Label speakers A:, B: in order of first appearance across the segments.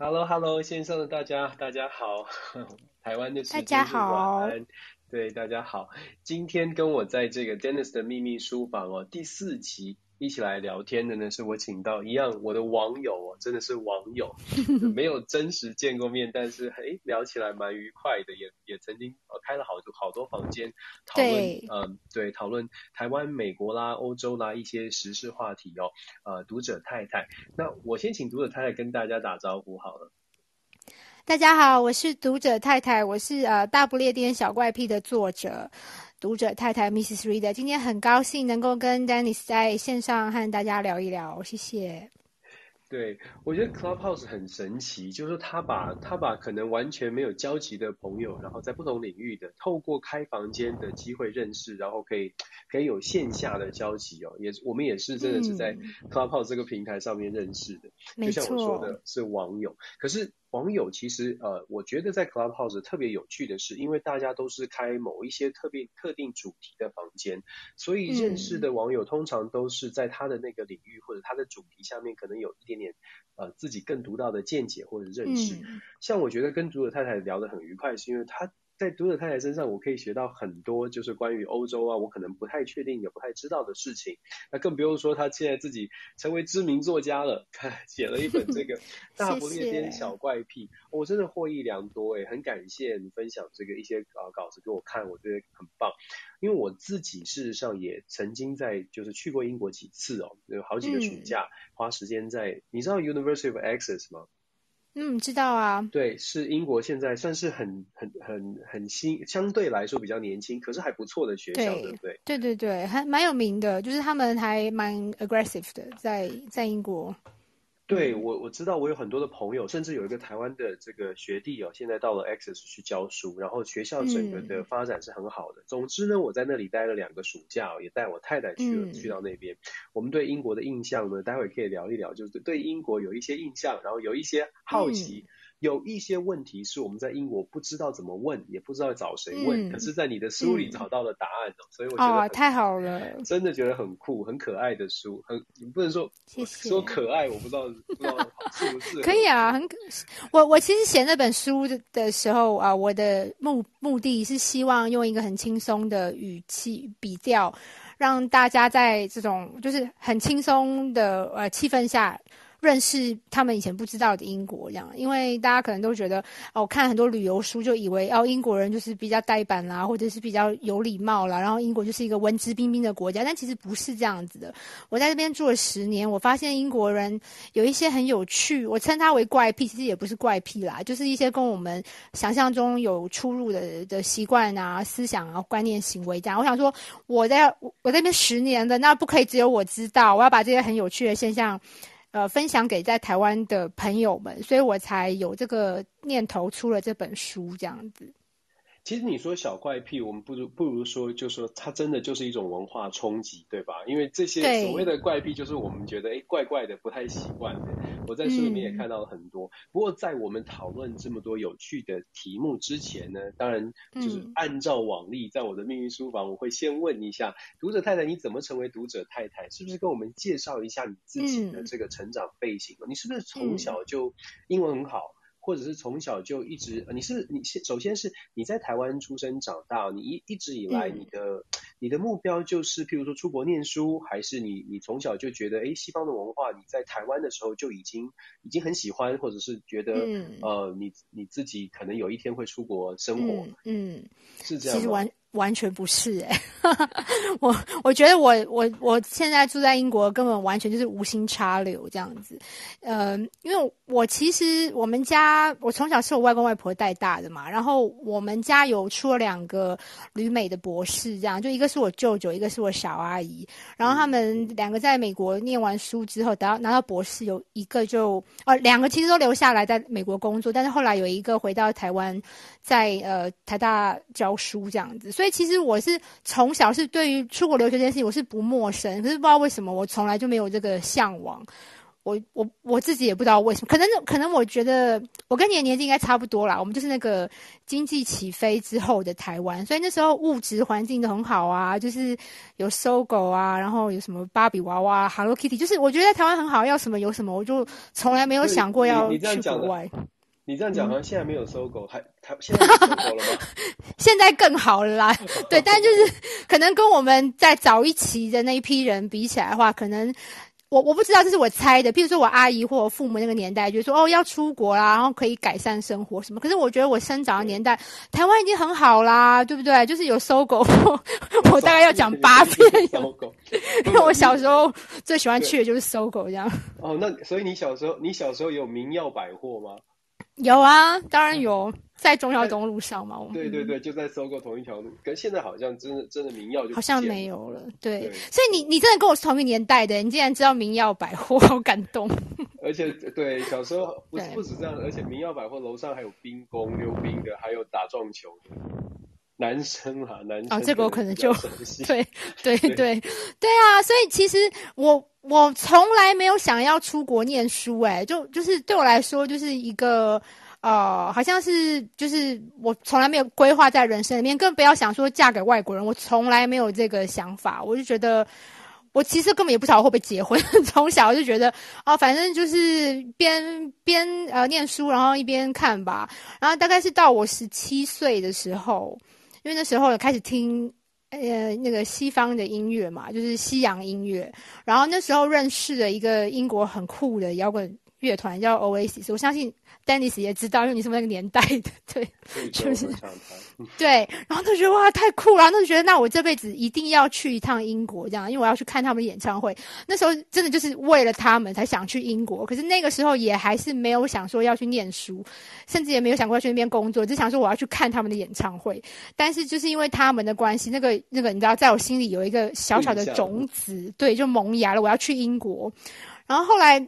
A: Hello，Hello，线上的大家，大家好。台湾的时间好对，大家好。今天跟我在这个 Dennis 的秘密书房哦，第四集。一起来聊天的呢，是我请到一样我的网友哦，真的是网友，没有真实见过面，但是诶聊起来蛮愉快的，也也曾经呃开了好多好多房间讨论，嗯，对，讨论台湾、美国啦、欧洲啦一些时事话题哦。呃，读者太太，那我先请读者太太跟大家打招呼好了。
B: 大家好，我是读者太太，我是呃大不列颠小怪癖的作者。读者太太 Mrs. Reader，今天很高兴能够跟 Dennis 在线上和大家聊一聊，谢谢。
A: 对，我觉得 Clubhouse 很神奇，就是说他把他把可能完全没有交集的朋友，然后在不同领域的，透过开房间的机会认识，然后可以可以有线下的交集哦。也我们也是真的是在 Clubhouse 这个平台上面认识的，嗯、就像我说的是网友，可是。网友其实呃，我觉得在 Clubhouse 特别有趣的是，因为大家都是开某一些特别特定主题的房间，所以认识的网友通常都是在他的那个领域或者他的主题下面，可能有一点点呃自己更独到的见解或者认识。嗯、像我觉得跟竹子太太聊得很愉快，是因为他。在读者太太身上，我可以学到很多，就是关于欧洲啊，我可能不太确定也不太知道的事情。那更不用说他现在自己成为知名作家了，写了一本这个 《大不列颠小怪癖》谢谢，我真的获益良多诶，很感谢你分享这个一些稿稿子给我看，我觉得很棒。因为我自己事实上也曾经在就是去过英国几次哦，有好几个暑假、嗯、花时间在，你知道 University of Essex 吗？
B: 嗯，知道啊。对，
A: 是英国现在算是很很很很新，相对来说比较年轻，可是还不错的学校，对，对不对？
B: 对对对，还蛮有名的，就是他们还蛮 aggressive 的，在在英国。
A: 对，我我知道，我有很多的朋友，甚至有一个台湾的这个学弟哦，现在到了 Access 去教书，然后学校整个的发展是很好的。嗯、总之呢，我在那里待了两个暑假，也带我太太去了，嗯、去到那边。我们对英国的印象呢，待会可以聊一聊，就是对英国有一些印象，然后有一些好奇。嗯有一些问题是我们在英国不知道怎么问，也不知道找谁问，嗯、可是，在你的书里找到了答案，嗯、所以我觉得
B: 哦，太好了，
A: 真的觉得很酷、很可爱的书，很你不能说说可爱，我不知道不知道是不是可以
B: 啊，很可我我其实写那本书的的时候啊，我的目目的是希望用一个很轻松的语气笔调，让大家在这种就是很轻松的呃气氛下。认识他们以前不知道的英国，这样，因为大家可能都觉得，哦，看很多旅游书就以为，哦，英国人就是比较呆板啦，或者是比较有礼貌啦，然后英国就是一个文质彬彬的国家，但其实不是这样子的。我在这边住了十年，我发现英国人有一些很有趣，我称它为怪癖，其实也不是怪癖啦，就是一些跟我们想象中有出入的的习惯啊、思想啊、观念、行为这样。我想说，我在我在这边十年的，那不可以只有我知道，我要把这些很有趣的现象。呃，分享给在台湾的朋友们，所以我才有这个念头出了这本书，这样子。
A: 其实你说小怪癖，我们不如不如说，就说它真的就是一种文化冲击，对吧？因为这些所谓的怪癖，就是我们觉得哎怪怪的，不太习惯的。我在书里面也看到了很多。嗯、不过在我们讨论这么多有趣的题目之前呢，当然就是按照往例，在我的命运书房，我会先问一下读者太太，你怎么成为读者太太？是不是跟我们介绍一下你自己的这个成长背景？嗯、你是不是从小就英文很好？或者是从小就一直，你是你先首先是你在台湾出生长大，你一一直以来你的、嗯、你的目标就是譬如说出国念书，还是你你从小就觉得哎西方的文化你在台湾的时候就已经已经很喜欢，或者是觉得、嗯、呃你你自己可能有一天会出国生活，嗯，嗯。是这样吗？
B: 完全不是哎、欸，我我觉得我我我现在住在英国，根本完全就是无心插柳这样子。呃，因为我其实我们家我从小是我外公外婆带大的嘛，然后我们家有出了两个旅美的博士，这样就一个是我舅舅，一个是我小阿姨。然后他们两个在美国念完书之后，得到拿到博士，有一个就呃两个其实都留下来在美国工作，但是后来有一个回到台湾，在呃台大教书这样子。所以其实我是从小是对于出国留学这件事情我是不陌生，可是不知道为什么我从来就没有这个向往。我我我自己也不知道为什么，可能可能我觉得我跟你的年纪应该差不多啦。我们就是那个经济起飞之后的台湾，所以那时候物质环境都很好啊，就是有 SOGO 啊，然后有什么芭比娃娃、Hello Kitty，就是我觉得在台湾很好，要什么有什么，我就从来没有想过要去国外。
A: 你这样讲好像现在没有搜狗，还还台现在有 SOGO 了吗？
B: 现在更好了啦，对，但就是可能跟我们在早一期的那一批人比起来的话，可能。我我不知道，这是我猜的。譬如说，我阿姨或我父母那个年代，就说哦要出国啦，然后可以改善生活什么。可是我觉得我生长的年代，台湾已经很好啦，对不对？就是有 SOGO，我大概要讲八遍。SOGO，因为我小时候最喜欢去的就是 SOGO 这样。
A: 哦，那所以你小时候，你小时候有明耀百货吗？
B: 有啊，当然有，在中药东路上嘛。我们
A: 对对对，就在 SOGO 同一条路。可是现在好像真的真的民耀就好
B: 像没有了。对，对所以你你真的跟我是同一年代的，你竟然知道民耀百货，好感动。
A: 而且对小时候不是不止这样，而且民耀百货楼上还有冰宫溜冰的，还有打撞球的男生啊，男生啊，
B: 这个我可能就对 对对对对啊，所以其实我。我从来没有想要出国念书，欸，哎，就就是对我来说，就是一个呃，好像是就是我从来没有规划在人生里面，更不要想说嫁给外国人，我从来没有这个想法。我就觉得，我其实根本也不知道我会不会结婚。从小就觉得，哦，反正就是边边呃念书，然后一边看吧。然后大概是到我十七岁的时候，因为那时候开始听。呃，那个西方的音乐嘛，就是西洋音乐。然后那时候认识了一个英国很酷的摇滚乐团，叫 Oasis。我相信。Dennis 也知道，因为你是那个年代的，对，就是，对，然后就觉得哇，太酷了，那就觉得那我这辈子一定要去一趟英国，这样，因为我要去看他们的演唱会。那时候真的就是为了他们才想去英国，可是那个时候也还是没有想说要去念书，甚至也没有想过要去那边工作，只想说我要去看他们的演唱会。但是就是因为他们的关系，那个那个你知道，在我心里有一个小小的种子，对，就萌芽了，我要去英国。然后后来。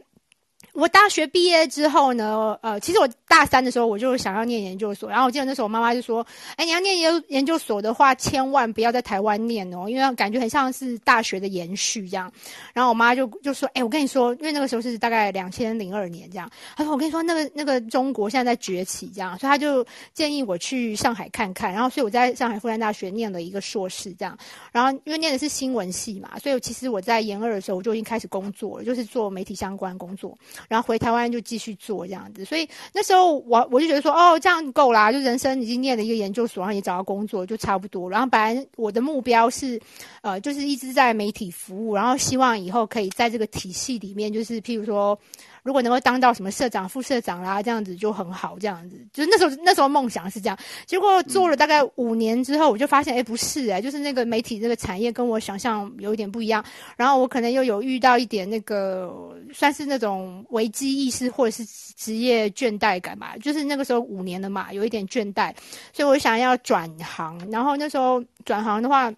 B: 我大学毕业之后呢，呃，其实我大三的时候我就想要念研究所，然后我记得那时候我妈妈就说：“哎，你要念研研究所的话，千万不要在台湾念哦，因为感觉很像是大学的延续这样。”然后我妈就就说：“哎，我跟你说，因为那个时候是大概两千零二年这样，她说我跟你说，那个那个中国现在在崛起这样，所以她就建议我去上海看看。然后所以我在上海复旦大学念了一个硕士这样，然后因为念的是新闻系嘛，所以其实我在研二的时候我就已经开始工作了，就是做媒体相关工作。”然后回台湾就继续做这样子，所以那时候我我就觉得说，哦，这样够啦，就人生已经念了一个研究所，然后也找到工作，就差不多。然后本来我的目标是，呃，就是一直在媒体服务，然后希望以后可以在这个体系里面，就是譬如说。如果能够当到什么社长、副社长啦，这样子就很好。这样子就是那时候那时候梦想是这样。结果做了大概五年之后，我就发现，哎、不是哎、就是那个媒体这个产业跟我想象有一点不一样。然后我可能又有遇到一点那个算是那种危机意识或者是职业倦怠感吧。就是那个时候五年了嘛，有一点倦怠，所以我想要转行。然后那时候转行的话。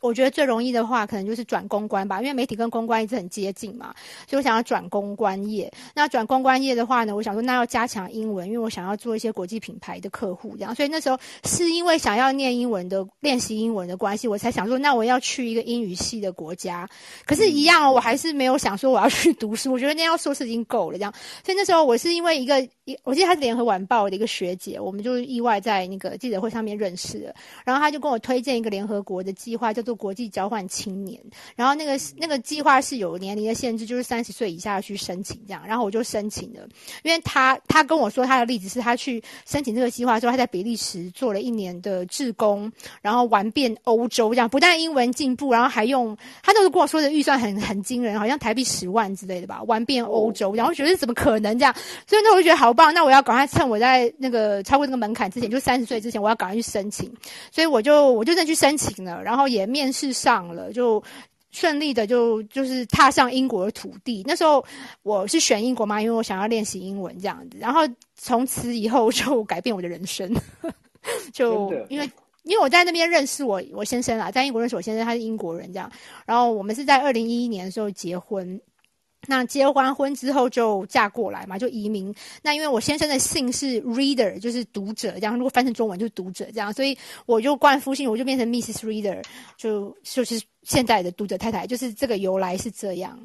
B: 我觉得最容易的话，可能就是转公关吧，因为媒体跟公关一直很接近嘛，所以我想要转公关业。那转公关业的话呢，我想说那要加强英文，因为我想要做一些国际品牌的客户，这样。所以那时候是因为想要念英文的，练习英文的关系，我才想说，那我要去一个英语系的国家。可是，一样，我还是没有想说我要去读书。我觉得那样硕士已经够了，这样。所以那时候我是因为一个，我记得他是联合晚报的一个学姐，我们就意外在那个记者会上面认识了，然后他就跟我推荐一个联合国的计划，叫做国际交换青年，然后那个那个计划是有年龄的限制，就是三十岁以下去申请这样，然后我就申请了，因为他他跟我说他的例子是他去申请这个计划之后，他在比利时做了一年的志工，然后玩遍欧洲这样，不但英文进步，然后还用他就是跟我说的预算很很惊人，好像台币十万之类的吧，玩遍欧洲，然后觉得怎么可能这样，所以那我就觉得好棒，那我要赶快趁我在那个超过那个门槛之前，就三十岁之前，我要赶快去申请，所以我就我就真的去申请了，然后也面试上了，就顺利的就就是踏上英国的土地。那时候我是选英国嘛，因为我想要练习英文这样子。然后从此以后就改变我的人生，就因为因为我在那边认识我我先生啦，在英国认识我先生，他是英国人这样。然后我们是在二零一一年的时候结婚。那结完婚之后就嫁过来嘛，就移民。那因为我先生的姓是 Reader，就是读者这样，如果翻成中文就是读者这样，所以我就冠夫姓，我就变成 Mrs. Reader，就就是现在的读者太太，就是这个由来是这样。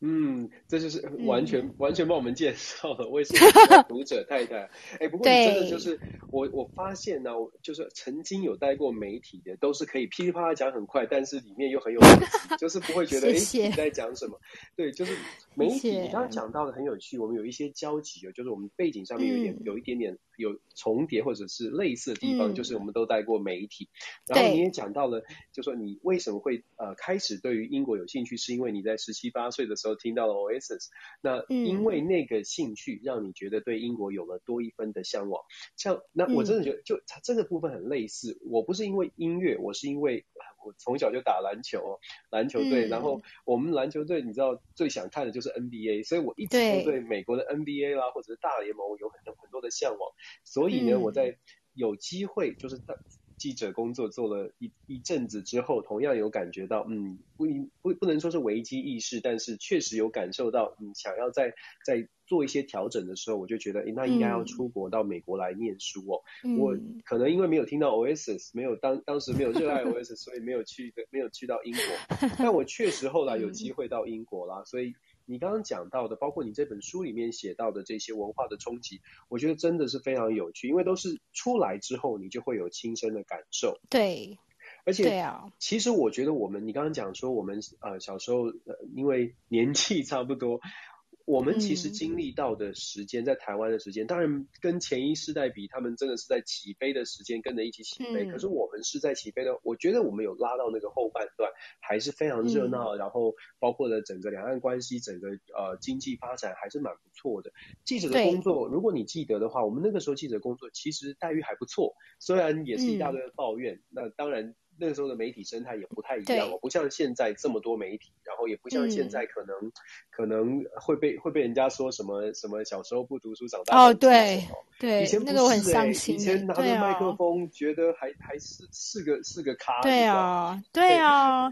A: 嗯，这就是完全、嗯、完全帮我们介绍了为什么读者太太。哎、欸，不过你真的就是我，我发现呢、啊，就是曾经有待过媒体的，都是可以噼里啪啦讲很快，但是里面又很有意思，就是不会觉得哎你在讲什么。对，就是媒体，你刚刚讲到的很有趣，我们有一些交集哦，就是我们背景上面有一点、嗯、有一点点有重叠或者是类似的地方，嗯、就是我们都待过媒体。然后你也讲到了，就说你为什么会呃开始对于英国有兴趣，是因为你在十七八岁的时候。听到了 Oasis，那因为那个兴趣让你觉得对英国有了多一分的向往。像那我真的觉得，就它这个部分很类似。我不是因为音乐，我是因为我从小就打篮球，篮球队。然后我们篮球队，你知道最想看的就是 NBA，所以我一直都对美国的 NBA 啦，或者是大联盟有很多很多的向往。所以呢，我在有机会就是在。记者工作做了一一阵子之后，同样有感觉到，嗯，不不不能说是危机意识，但是确实有感受到，嗯，想要在在做一些调整的时候，我就觉得，诶，那应该要出国到美国来念书哦。嗯、我可能因为没有听到 Oasis，没有当当时没有热爱 Oasis，所以没有去没有去到英国，但我确实后来有机会到英国啦，所以。你刚刚讲到的，包括你这本书里面写到的这些文化的冲击，我觉得真的是非常有趣，因为都是出来之后你就会有亲身的感受。
B: 对，
A: 而且对啊，其实我觉得我们，你刚刚讲说我们呃小时候呃因为年纪差不多。我们其实经历到的时间，在台湾的时间，当然跟前一世代比，他们真的是在起飞的时间跟着一起起飞。可是我们是在起飞的，我觉得我们有拉到那个后半段，还是非常热闹。然后包括了整个两岸关系，整个呃经济发展还是蛮不错的。记者的工作，如果你记得的话，我们那个时候记者工作其实待遇还不错，虽然也是一大堆的抱怨。那当然。那个时候的媒体生态也不太一样哦，不像现在这么多媒体，然后也不像现在可能、嗯、可能会被会被人家说什么什么小时候不读书长大哦，
B: 对对，
A: 以前、欸、那个我很伤心，以前拿着麦克风觉得还、啊、还是是个是个咖，
B: 对啊对啊，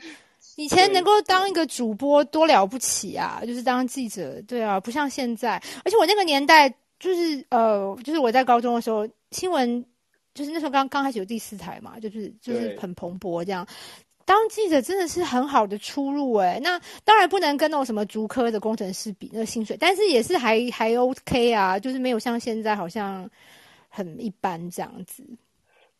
B: 以 前能够当一个主播多了不起啊，就是当记者，对啊，不像现在，而且我那个年代就是呃，就是我在高中的时候新闻。就是那时候刚刚开始有第四台嘛，就是就是很蓬勃这样。当记者真的是很好的出路诶，那当然不能跟那种什么竹科的工程师比那个薪水，但是也是还还 OK 啊，就是没有像现在好像很一般这样子。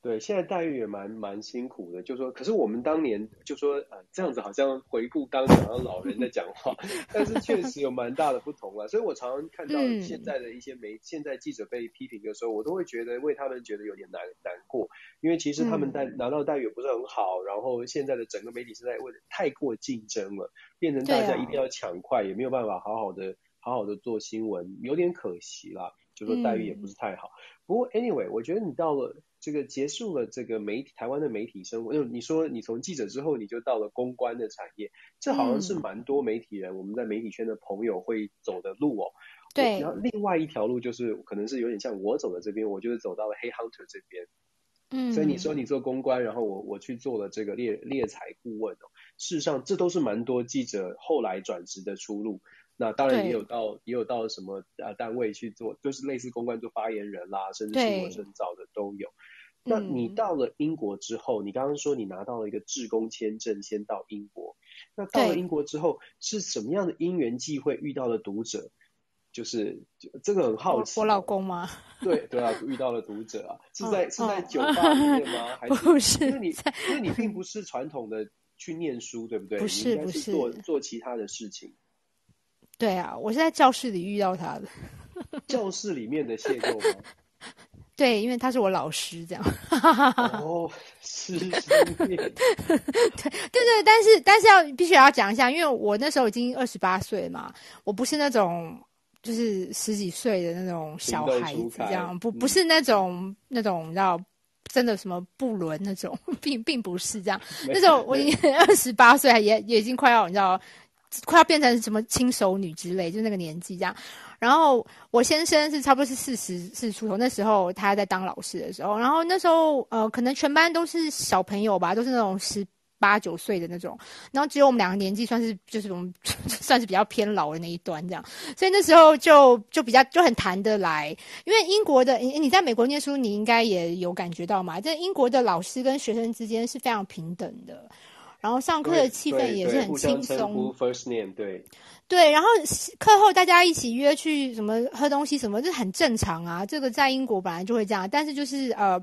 A: 对，现在待遇也蛮蛮辛苦的，就说，可是我们当年就说，呃，这样子好像回顾当年好像老人在讲话，但是确实有蛮大的不同啊。所以我常常看到现在的一些媒，嗯、现在记者被批评的时候，我都会觉得为他们觉得有点难难过，因为其实他们待拿到待遇也不是很好，然后现在的整个媒体是在为了太过竞争了，变成大家一定要抢快，也没有办法好好的好好的做新闻，有点可惜啦。就说待遇也不是太好。嗯、不过 anyway，我觉得你到了。这个结束了这个媒体台湾的媒体生活，因为你说你从记者之后你就到了公关的产业，这好像是蛮多媒体人、嗯、我们在媒体圈的朋友会走的路哦。
B: 对。
A: 然后另外一条路就是可能是有点像我走的这边，我就是走到了 Head Hunter 这边。嗯。所以你说你做公关，然后我我去做了这个猎猎才顾问哦。事实上，这都是蛮多记者后来转职的出路。那当然也有到也有到什么啊单位去做，就是类似公关做发言人啦，甚至新闻深造的都有。那你到了英国之后，嗯、你刚刚说你拿到了一个志工签证，先到英国。那到了英国之后，是什么样的因缘际会遇到了读者？就是就这个很好奇。
B: 我老公吗？
A: 对对啊，遇到了读者啊，是在、哦、是在酒吧里面吗？还是
B: 不是？
A: 因为你因为你并不是传统的去念书，对不对？
B: 不是不是，
A: 是做做其他的事情。
B: 对啊，我是在教室里遇到他的。
A: 教室里面的邂逅吗？
B: 对，因为他是我老师，这样。
A: 哦，是是。对对
B: 对，但是但是要必须要讲一下，因为我那时候已经二十八岁嘛，我不是那种就是十几岁的那种小孩子，这样不不是那种、嗯、那种你知道真的什么不伦那种，并并不是这样。那时候我已经 二十八岁，也也已经快要你知道。快要变成什么轻熟女之类，就那个年纪这样。然后我先生是差不多是四十四出头，那时候他在当老师的时候。然后那时候呃，可能全班都是小朋友吧，都是那种十八九岁的那种。然后只有我们两个年纪算是就是我们 算是比较偏老的那一端这样。所以那时候就就比较就很谈得来。因为英国的你你在美国念书，你应该也有感觉到嘛，在英国的老师跟学生之间是非常平等的。然后上课的气氛也是很轻松。
A: First name，对
B: 对，然后课后大家一起约去什么喝东西什么，这很正常啊。这个在英国本来就会这样，但是就是呃。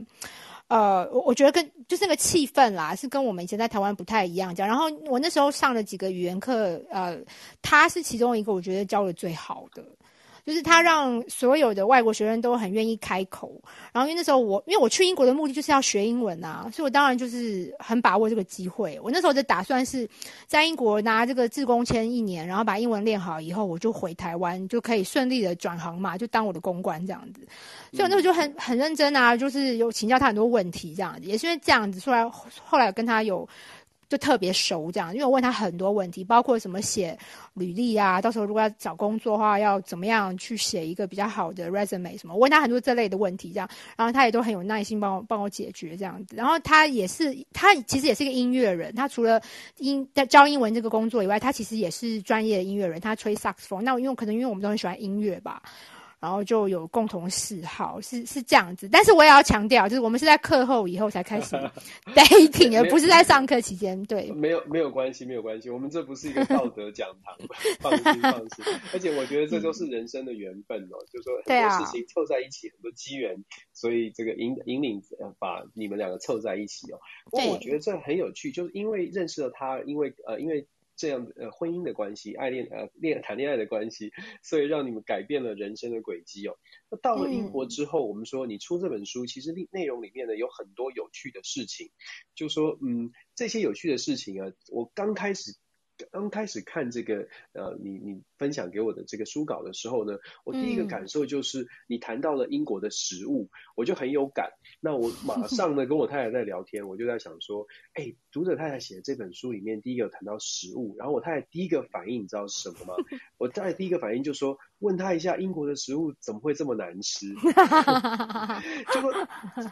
B: 呃，我我觉得跟就是那个气氛啦，是跟我们以前在台湾不太一样。这样，然后我那时候上了几个语言课，呃，他是其中一个我觉得教的最好的。就是他让所有的外国学生都很愿意开口，然后因为那时候我因为我去英国的目的就是要学英文啊，所以我当然就是很把握这个机会。我那时候的打算是在英国拿这个自工签一年，然后把英文练好以后，我就回台湾就可以顺利的转行嘛，就当我的公关这样子。所以我那时候就很很认真啊，就是有请教他很多问题这样子，也是因为这样子，后来后来跟他有。就特别熟这样，因为我问他很多问题，包括什么写履历啊，到时候如果要找工作的话，要怎么样去写一个比较好的 resume 什么，我问他很多这类的问题，这样，然后他也都很有耐心帮我帮我解决这样子。然后他也是，他其实也是一个音乐人，他除了英教英文这个工作以外，他其实也是专业的音乐人，他吹萨克斯风。那因为可能因为我们都很喜欢音乐吧。然后就有共同嗜好，是是这样子。但是我也要强调，就是我们是在课后以后才开始 dating，而不是在上课期间。对，
A: 没有没有关系，没有关系。我们这不是一个道德讲堂，放心放心。而且我觉得这都是人生的缘分哦，嗯、就是说很多事情凑在一起，很多机缘，所以这个引引领把你们两个凑在一起哦。不过我觉得这很有趣，就是因为认识了他，因为呃因为。这样的呃婚姻的关系，爱恋呃恋谈恋爱的关系，所以让你们改变了人生的轨迹哦。那到了英国之后，嗯、我们说你出这本书，其实内内容里面呢有很多有趣的事情，就说嗯这些有趣的事情啊，我刚开始。刚开始看这个，呃，你你分享给我的这个书稿的时候呢，我第一个感受就是你谈到了英国的食物，嗯、我就很有感。那我 马上呢跟我太太在聊天，我就在想说，哎，读者太太写的这本书里面第一个有谈到食物，然后我太太第一个反应你知道是什么吗？我太太第一个反应就说，问他一下英国的食物怎么会这么难吃？就说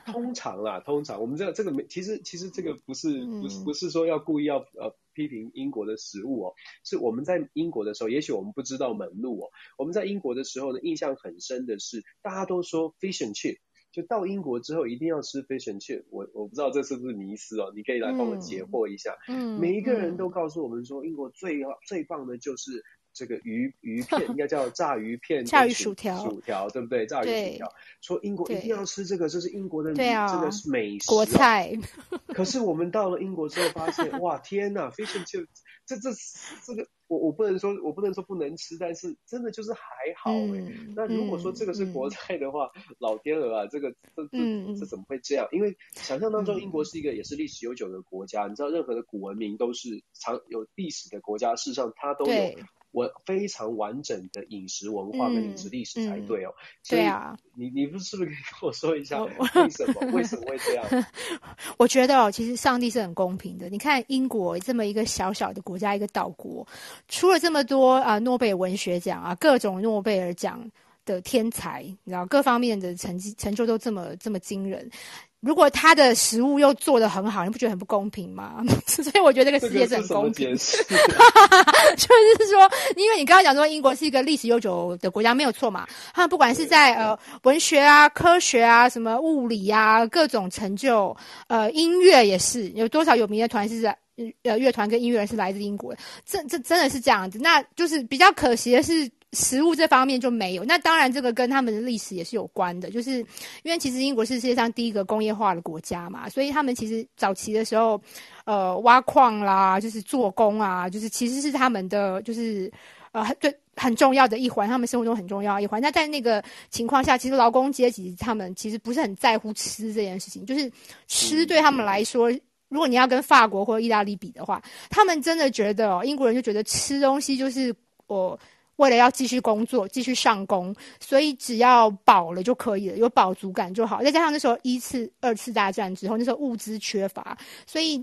A: 通常啦，通常我们这个这个没，其实其实这个不是不是不是说要故意要呃。批评英国的食物哦，是我们在英国的时候，也许我们不知道门路哦。我们在英国的时候呢，印象很深的是，大家都说 fish and chip，就到英国之后一定要吃 fish and chip。我我不知道这是不是迷思哦，你可以来帮我解惑一下。嗯，每一个人都告诉我们说，英国最最棒的就是。这个鱼 鱼片应该叫炸鱼片，
B: 炸鱼薯条，
A: 薯条对不对？炸鱼薯条，说英国一定要吃这个，这是英国的，
B: 对啊，
A: 这个是美食
B: 国菜。
A: 可是我们到了英国之后，发现哇，天呐，fish and chip，这这这个我我不能说，我不能说不能吃，但是真的就是还好哎。那如果说这个是国菜的话，老天鹅啊，这个这这这怎么会这样？因为想象当中，英国是一个也是历史悠久的国家，你知道，任何的古文明都是长有历史的国家，事实上它都有。我非常完整的饮食文化跟饮食历史才对哦，对啊，你你不是不是可以跟我说一下为什么 为什么会这样？
B: 我觉得哦，其实上帝是很公平的。你看英国这么一个小小的国家，一个岛国，出了这么多啊诺贝尔文学奖啊，各种诺贝尔奖的天才，你知道各方面的成绩成就都这么这么惊人。如果他的食物又做得很好，你不觉得很不公平吗？所以我觉得这个世界是很公平。是 就是说，因为你刚刚讲说英国是一个历史悠久的国家，没有错嘛。他们不管是在呃文学啊、科学啊、什么物理啊，各种成就，呃音乐也是有多少有名的团是在呃乐团跟音乐人是来自英国的，这这真的是这样子。那就是比较可惜的是。食物这方面就没有，那当然这个跟他们的历史也是有关的，就是因为其实英国是世界上第一个工业化的国家嘛，所以他们其实早期的时候，呃，挖矿啦，就是做工啊，就是其实是他们的就是呃对很重要的一环，他们生活中很重要的一环。那在那个情况下，其实劳工阶级他们其实不是很在乎吃这件事情，就是吃对他们来说，如果你要跟法国或意大利比的话，他们真的觉得哦，英国人就觉得吃东西就是我。呃为了要继续工作，继续上工，所以只要饱了就可以了，有饱足感就好。再加上那时候一次、二次大战之后，那时候物资缺乏，所以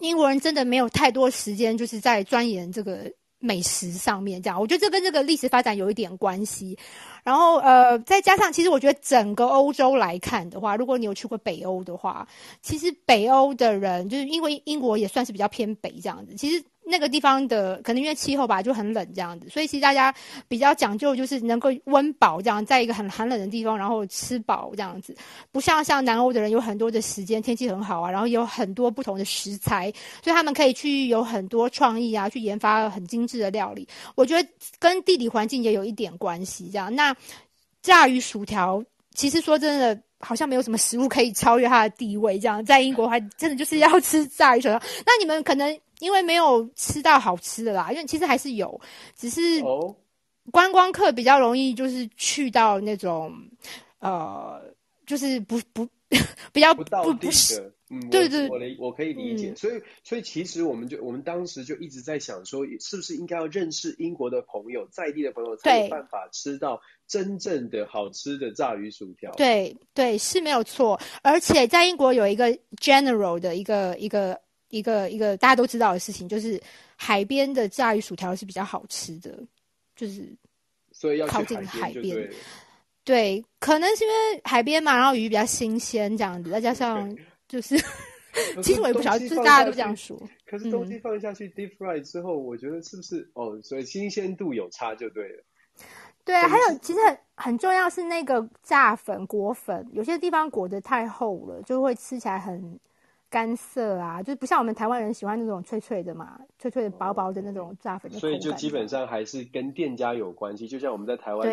B: 英国人真的没有太多时间，就是在钻研这个美食上面。这样，我觉得这跟这个历史发展有一点关系。然后，呃，再加上，其实我觉得整个欧洲来看的话，如果你有去过北欧的话，其实北欧的人就是因为英国也算是比较偏北这样子，其实。那个地方的可能因为气候吧就很冷这样子，所以其实大家比较讲究就是能够温饱这样，在一个很寒冷的地方，然后吃饱这样子，不像像南欧的人有很多的时间，天气很好啊，然后有很多不同的食材，所以他们可以去有很多创意啊，去研发很精致的料理。我觉得跟地理环境也有一点关系。这样，那炸鱼薯条其实说真的。好像没有什么食物可以超越它的地位，这样在英国还真的就是要吃炸鱼薯条。那你们可能因为没有吃到好吃的啦，因为其实还是有，只是观光客比较容易就是去到那种呃，就是不不 比较
A: 不到地的。嗯，
B: 对对，
A: 我理我可以理解，嗯、所以所以其实我们就我们当时就一直在想说，是不是应该要认识英国的朋友，在地的朋友才有办法吃到真正的好吃的炸鱼薯条。
B: 对对，是没有错，而且在英国有一个 general 的一个一个一个一个大家都知道的事情，就是海边的炸鱼薯条是比较好吃的，就是
A: 所以要
B: 靠近海
A: 边。
B: 对，可能是因为海边嘛，然后鱼比较新鲜这样子，再加上。就是，其实我也不晓得，就是大家都这样说。
A: 可是东西放下去 deep fry 之后，嗯、我觉得是不是哦？所以新鲜度有差就对了。
B: 对啊，还有其实很很重要是那个炸粉裹粉，有些地方裹得太厚了，就会吃起来很。干涩啊，就不像我们台湾人喜欢那种脆脆的嘛，脆脆的、薄薄的那种炸粉。
A: 所以就基本上还是跟店家有关系。就像我们在台湾，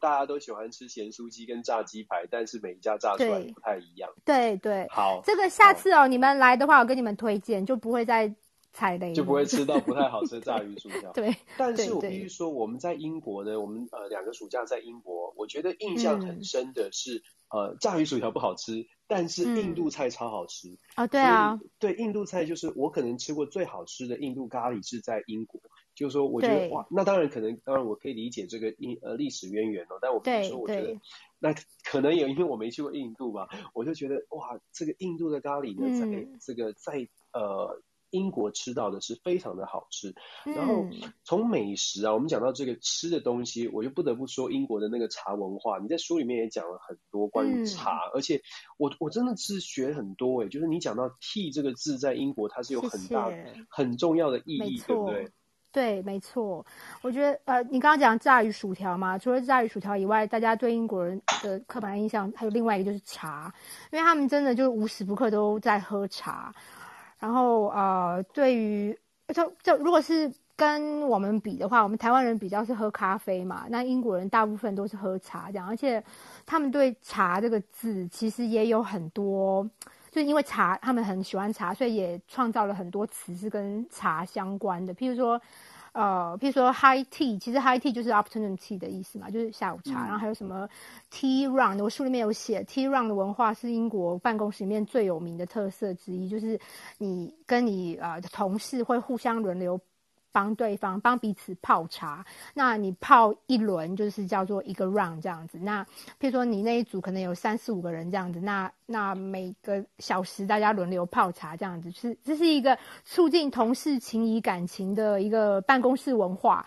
A: 大家都喜欢吃咸酥鸡跟炸鸡排，但是每一家炸出来不太一样。
B: 对对。
A: 好，
B: 这个下次哦，你们来的话，我跟你们推荐，就不会再踩雷，
A: 就不会吃到不太好吃的 炸鱼薯条。
B: 对。
A: 但是我必须说，我们在英国呢，我们呃两个暑假在英国，我觉得印象很深的是，呃，炸鱼薯条不好吃。但是印度菜超好吃。
B: 啊！对啊，
A: 对印度菜就是我可能吃过最好吃的印度咖喱是在英国，就是说我觉得哇，那当然可能当然我可以理解这个印呃历史渊源哦，但我比如说我觉得那可能也因为我没去过印度吧，我就觉得哇，这个印度的咖喱呢，在这个在呃。英国吃到的是非常的好吃，然后从美食啊，我们讲到这个吃的东西，我就不得不说英国的那个茶文化。你在书里面也讲了很多关于茶，嗯、而且我我真的是学很多诶、欸，就是你讲到 tea 这个字在英国它是有很大很重要的意义，对不对？
B: 对，没错。我觉得呃，你刚刚讲炸鱼薯条嘛，除了炸鱼薯条以外，大家对英国人的刻板印象还有另外一个就是茶，因为他们真的就无时不刻都在喝茶。然后呃，对于就就如果是跟我们比的话，我们台湾人比较是喝咖啡嘛，那英国人大部分都是喝茶这样，而且他们对茶这个字其实也有很多，就是因为茶他们很喜欢茶，所以也创造了很多词是跟茶相关的，譬如说。呃，譬如说 high tea，其实 high tea 就是 afternoon tea 的意思嘛，就是下午茶。嗯、然后还有什么 tea run，我书里面有写 tea run 的文化是英国办公室里面最有名的特色之一，就是你跟你呃同事会互相轮流。帮对方帮彼此泡茶，那你泡一轮就是叫做一个 round 这样子。那譬如说你那一组可能有三四五个人这样子，那那每个小时大家轮流泡茶这样子，是这是一个促进同事情谊感情的一个办公室文化。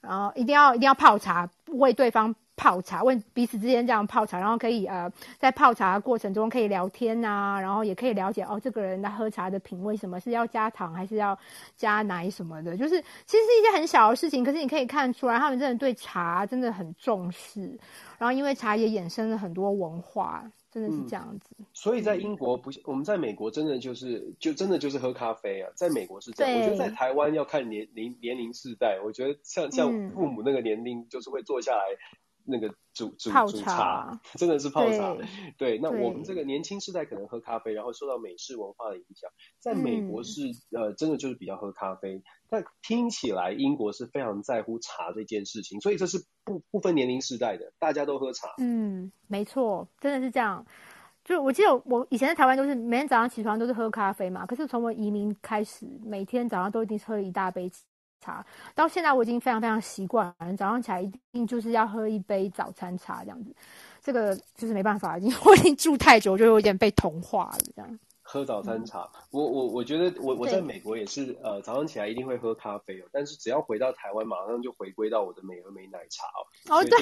B: 然后一定要一定要泡茶，为对方。泡茶，问彼此之间这样泡茶，然后可以呃，在泡茶的过程中可以聊天呐、啊，然后也可以了解哦，这个人他喝茶的品味什么是要加糖还是要加奶什么的，就是其实是一件很小的事情，可是你可以看出来他们真的对茶真的很重视，然后因为茶也衍生了很多文化，真的是这样子。嗯、
A: 所以在英国不，我们在美国真的就是就真的就是喝咖啡啊，在美国是这样，对我觉得在台湾要看年龄年龄世代，我觉得像像父母那个年龄就是会坐下来。那个煮煮
B: 茶
A: 煮茶真的是泡茶，对，
B: 对。
A: 那我们这个年轻世代可能喝咖啡，然后受到美式文化的影响，在美国是、嗯、呃，真的就是比较喝咖啡。但听起来英国是非常在乎茶这件事情，所以这是不不分年龄世代的，大家都喝茶。
B: 嗯，没错，真的是这样。就我记得我以前在台湾都是每天早上起床都是喝咖啡嘛，可是从我移民开始，每天早上都一定是喝一大杯。茶到现在我已经非常非常习惯了，早上起来一定就是要喝一杯早餐茶这样子，这个就是没办法，已经 我已经住太久，就有点被同化了这样。
A: 喝早餐茶，嗯、我我我觉得我我在美国也是呃早上起来一定会喝咖啡哦，但是只要回到台湾，马上就回归到我的美而美奶茶哦。
B: 哦对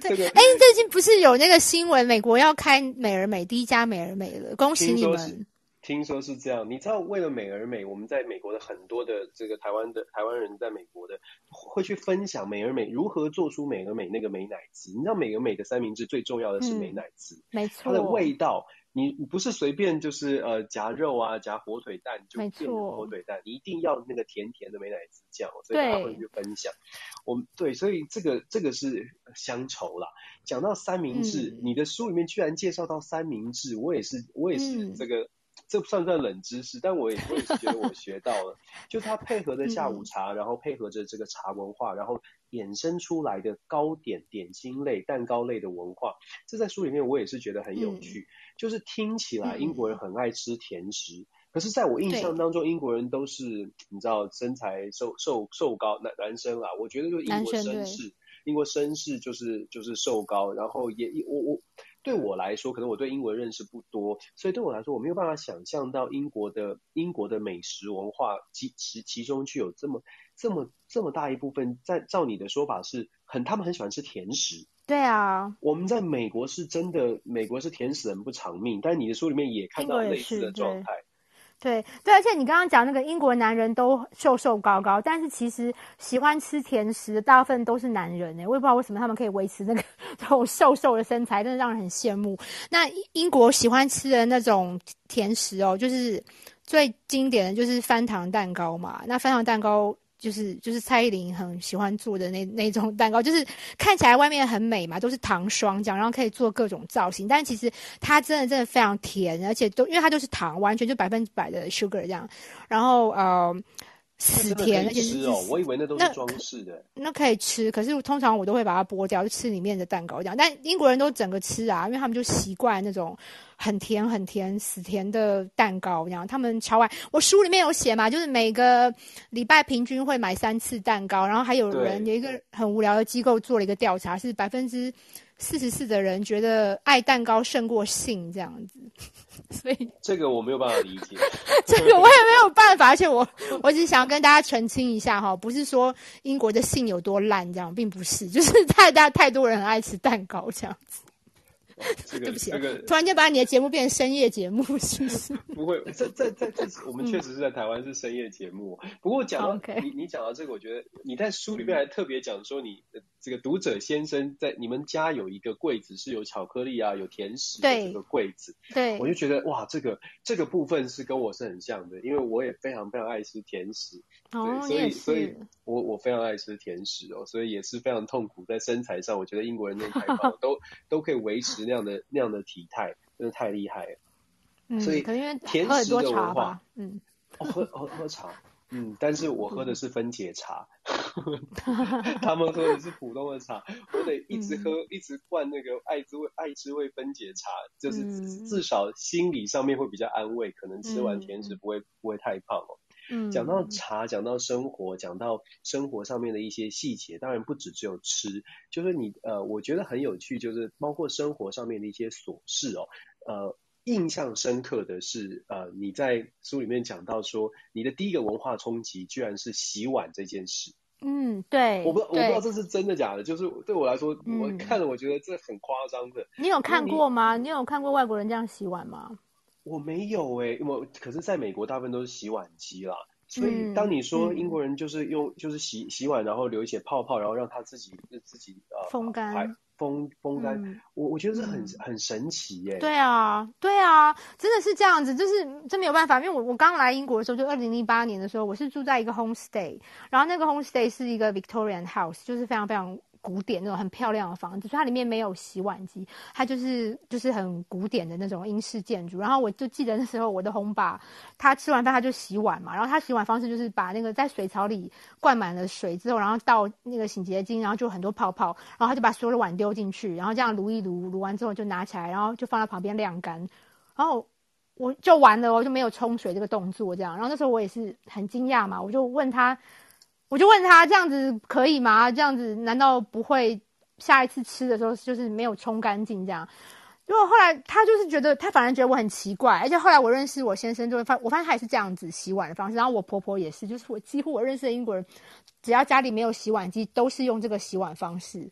B: 对对，哎，最近不是有那个新闻，美国要开美而美第一家美而美了，恭喜你们。
A: 听说是这样。你知道，为了美而美，我们在美国的很多的这个台湾的台湾人在美国的会去分享美而美如何做出美而美那个美乃滋。你知道，美而美的三明治最重要的是美乃滋，
B: 嗯、没错，
A: 它的味道。你你不是随便就是呃夹肉啊夹火腿蛋就变成火腿蛋，你一定要那个甜甜的美乃滋酱，所以他会去分享。我们对，所以这个这个是乡愁啦。讲到三明治，嗯，你的书里面居然介绍到三明治，我也是我也是这个。嗯这算不算冷知识？但我也我也是觉得我学到了，就它配合着下午茶，然后配合着这个茶文化，然后衍生出来的糕点、点心类、蛋糕类的文化，这在书里面我也是觉得很有趣。嗯、就是听起来英国人很爱吃甜食，嗯、可是在我印象当中，英国人都是你知道身材瘦瘦瘦高男男生啊，我觉得就英国绅士，英国绅士就是就是瘦高，然后也我我。对我来说，可能我对英国认识不多，所以对我来说，我没有办法想象到英国的英国的美食文化其其其中具有这么这么这么大一部分，在照你的说法是很他们很喜欢吃甜食。
B: 对啊，
A: 我们在美国是真的，美国是甜食人不偿命，但你的书里面也看到类似的状态。
B: 对对，而且你刚刚讲那个英国男人都瘦瘦高高，但是其实喜欢吃甜食的大部分都是男人哎，我也不知道为什么他们可以维持那个 这种瘦瘦的身材，真的让人很羡慕。那英国喜欢吃的那种甜食哦，就是最经典的就是翻糖蛋糕嘛，那翻糖蛋糕。就是就是蔡依林很喜欢做的那那种蛋糕，就是看起来外面很美嘛，都是糖霜这样，然后可以做各种造型。但其实它真的真的非常甜，而且都因为它都是糖，完全就百分之百的 sugar 这样。然后呃。死甜，
A: 而且是哦，我以为那都是装饰的。
B: 那可以吃，可是通常我都会把它剥掉，就吃里面的蛋糕这样。但英国人都整个吃啊，因为他们就习惯那种很甜很甜死甜的蛋糕这样。他们超爱。我书里面有写嘛，就是每个礼拜平均会买三次蛋糕，然后还有人有一个很无聊的机构做了一个调查，是百分之。四十四的人觉得爱蛋糕胜过性这样子，所以
A: 这个我没有办法理解，
B: 这个我也没有办法，而且我我只是想要跟大家澄清一下哈，不是说英国的性有多烂这样，并不是，就是太大太多人很爱吃蛋糕这样子。
A: 这个、
B: 对不起，
A: 这个
B: 突然间把你的节目变成深夜节目，是不是？
A: 不会，在在在这我们确实是在台湾是深夜节目。嗯、不过讲到、okay. 你，你讲到这个，我觉得你在书里面还特别讲说，你这个读者先生在你们家有一个柜子是有巧克力啊，有甜食的这个柜子。
B: 对，
A: 我就觉得哇，这个这个部分是跟我是很像的，因为我也非常非常爱吃甜食。
B: 哦，
A: 所以所以我我非常爱吃甜食哦，所以也是非常痛苦在身材上。我觉得英国人那太胖，都都可以维持那样的那样的体态，真的太厉害了。
B: 嗯，
A: 所以
B: 可能因为
A: 甜食的文化，
B: 嗯，
A: 哦、喝喝喝茶，嗯，但是我喝的是分解茶，他们喝的是普通的茶，我得一直喝，嗯、一直灌那个爱滋味爱滋味分解茶，就是至少心理上面会比较安慰，可能吃完甜食不会、嗯、不会太胖哦。嗯，讲到茶，讲到生活，讲到生活上面的一些细节，当然不只只有吃，就是你呃，我觉得很有趣，就是包括生活上面的一些琐事哦。呃，印象深刻的是，呃，你在书里面讲到说，你的第一个文化冲击居然是洗碗这件事。
B: 嗯，对，
A: 我不我不知道这是真的假的，就是对我来说，
B: 嗯、
A: 我看了我觉得这很夸张的。
B: 你有看过吗？你，你有看过外国人这样洗碗吗？
A: 我没有诶、欸，我可是在美国大部分都是洗碗机啦，所以当你说英国人就是用、嗯、就是洗洗碗，然后留一些泡泡，然后让它自己就自己呃
B: 风干
A: 风风干，我我觉得是很很神奇耶、欸。
B: 对啊，对啊，真的是这样子，就是真没有办法，因为我我刚来英国的时候，就二零零八年的时候，我是住在一个 homestay，然后那个 homestay 是一个 Victorian house，就是非常非常。古典那种很漂亮的房子，所以它里面没有洗碗机，它就是就是很古典的那种英式建筑。然后我就记得那时候我的红爸，他吃完饭他就洗碗嘛，然后他洗碗方式就是把那个在水槽里灌满了水之后，然后倒那个洗洁精，然后就很多泡泡，然后他就把所有的碗丢进去，然后这样撸一撸，撸完之后就拿起来，然后就放在旁边晾干，然后我就完了，我就没有冲水这个动作这样。然后那时候我也是很惊讶嘛，我就问他。我就问他这样子可以吗？这样子难道不会下一次吃的时候就是没有冲干净这样？如果后来他就是觉得他反而觉得我很奇怪，而且后来我认识我先生就会发，我发现他也是这样子洗碗的方式。然后我婆婆也是，就是我几乎我认识的英国人，只要家里没有洗碗机，都是用这个洗碗方式。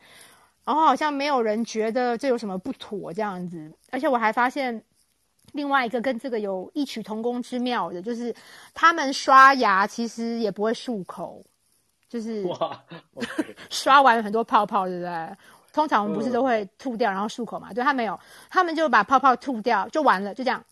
B: 然后好像没有人觉得这有什么不妥这样子。而且我还发现。另外一个跟这个有异曲同工之妙的，就是他们刷牙其实也不会漱口，就是
A: 哇，okay.
B: 刷完很多泡泡，对不对？通常我们不是都会吐掉然后漱口嘛？对，他没有，他们就把泡泡吐掉就完了，就这样。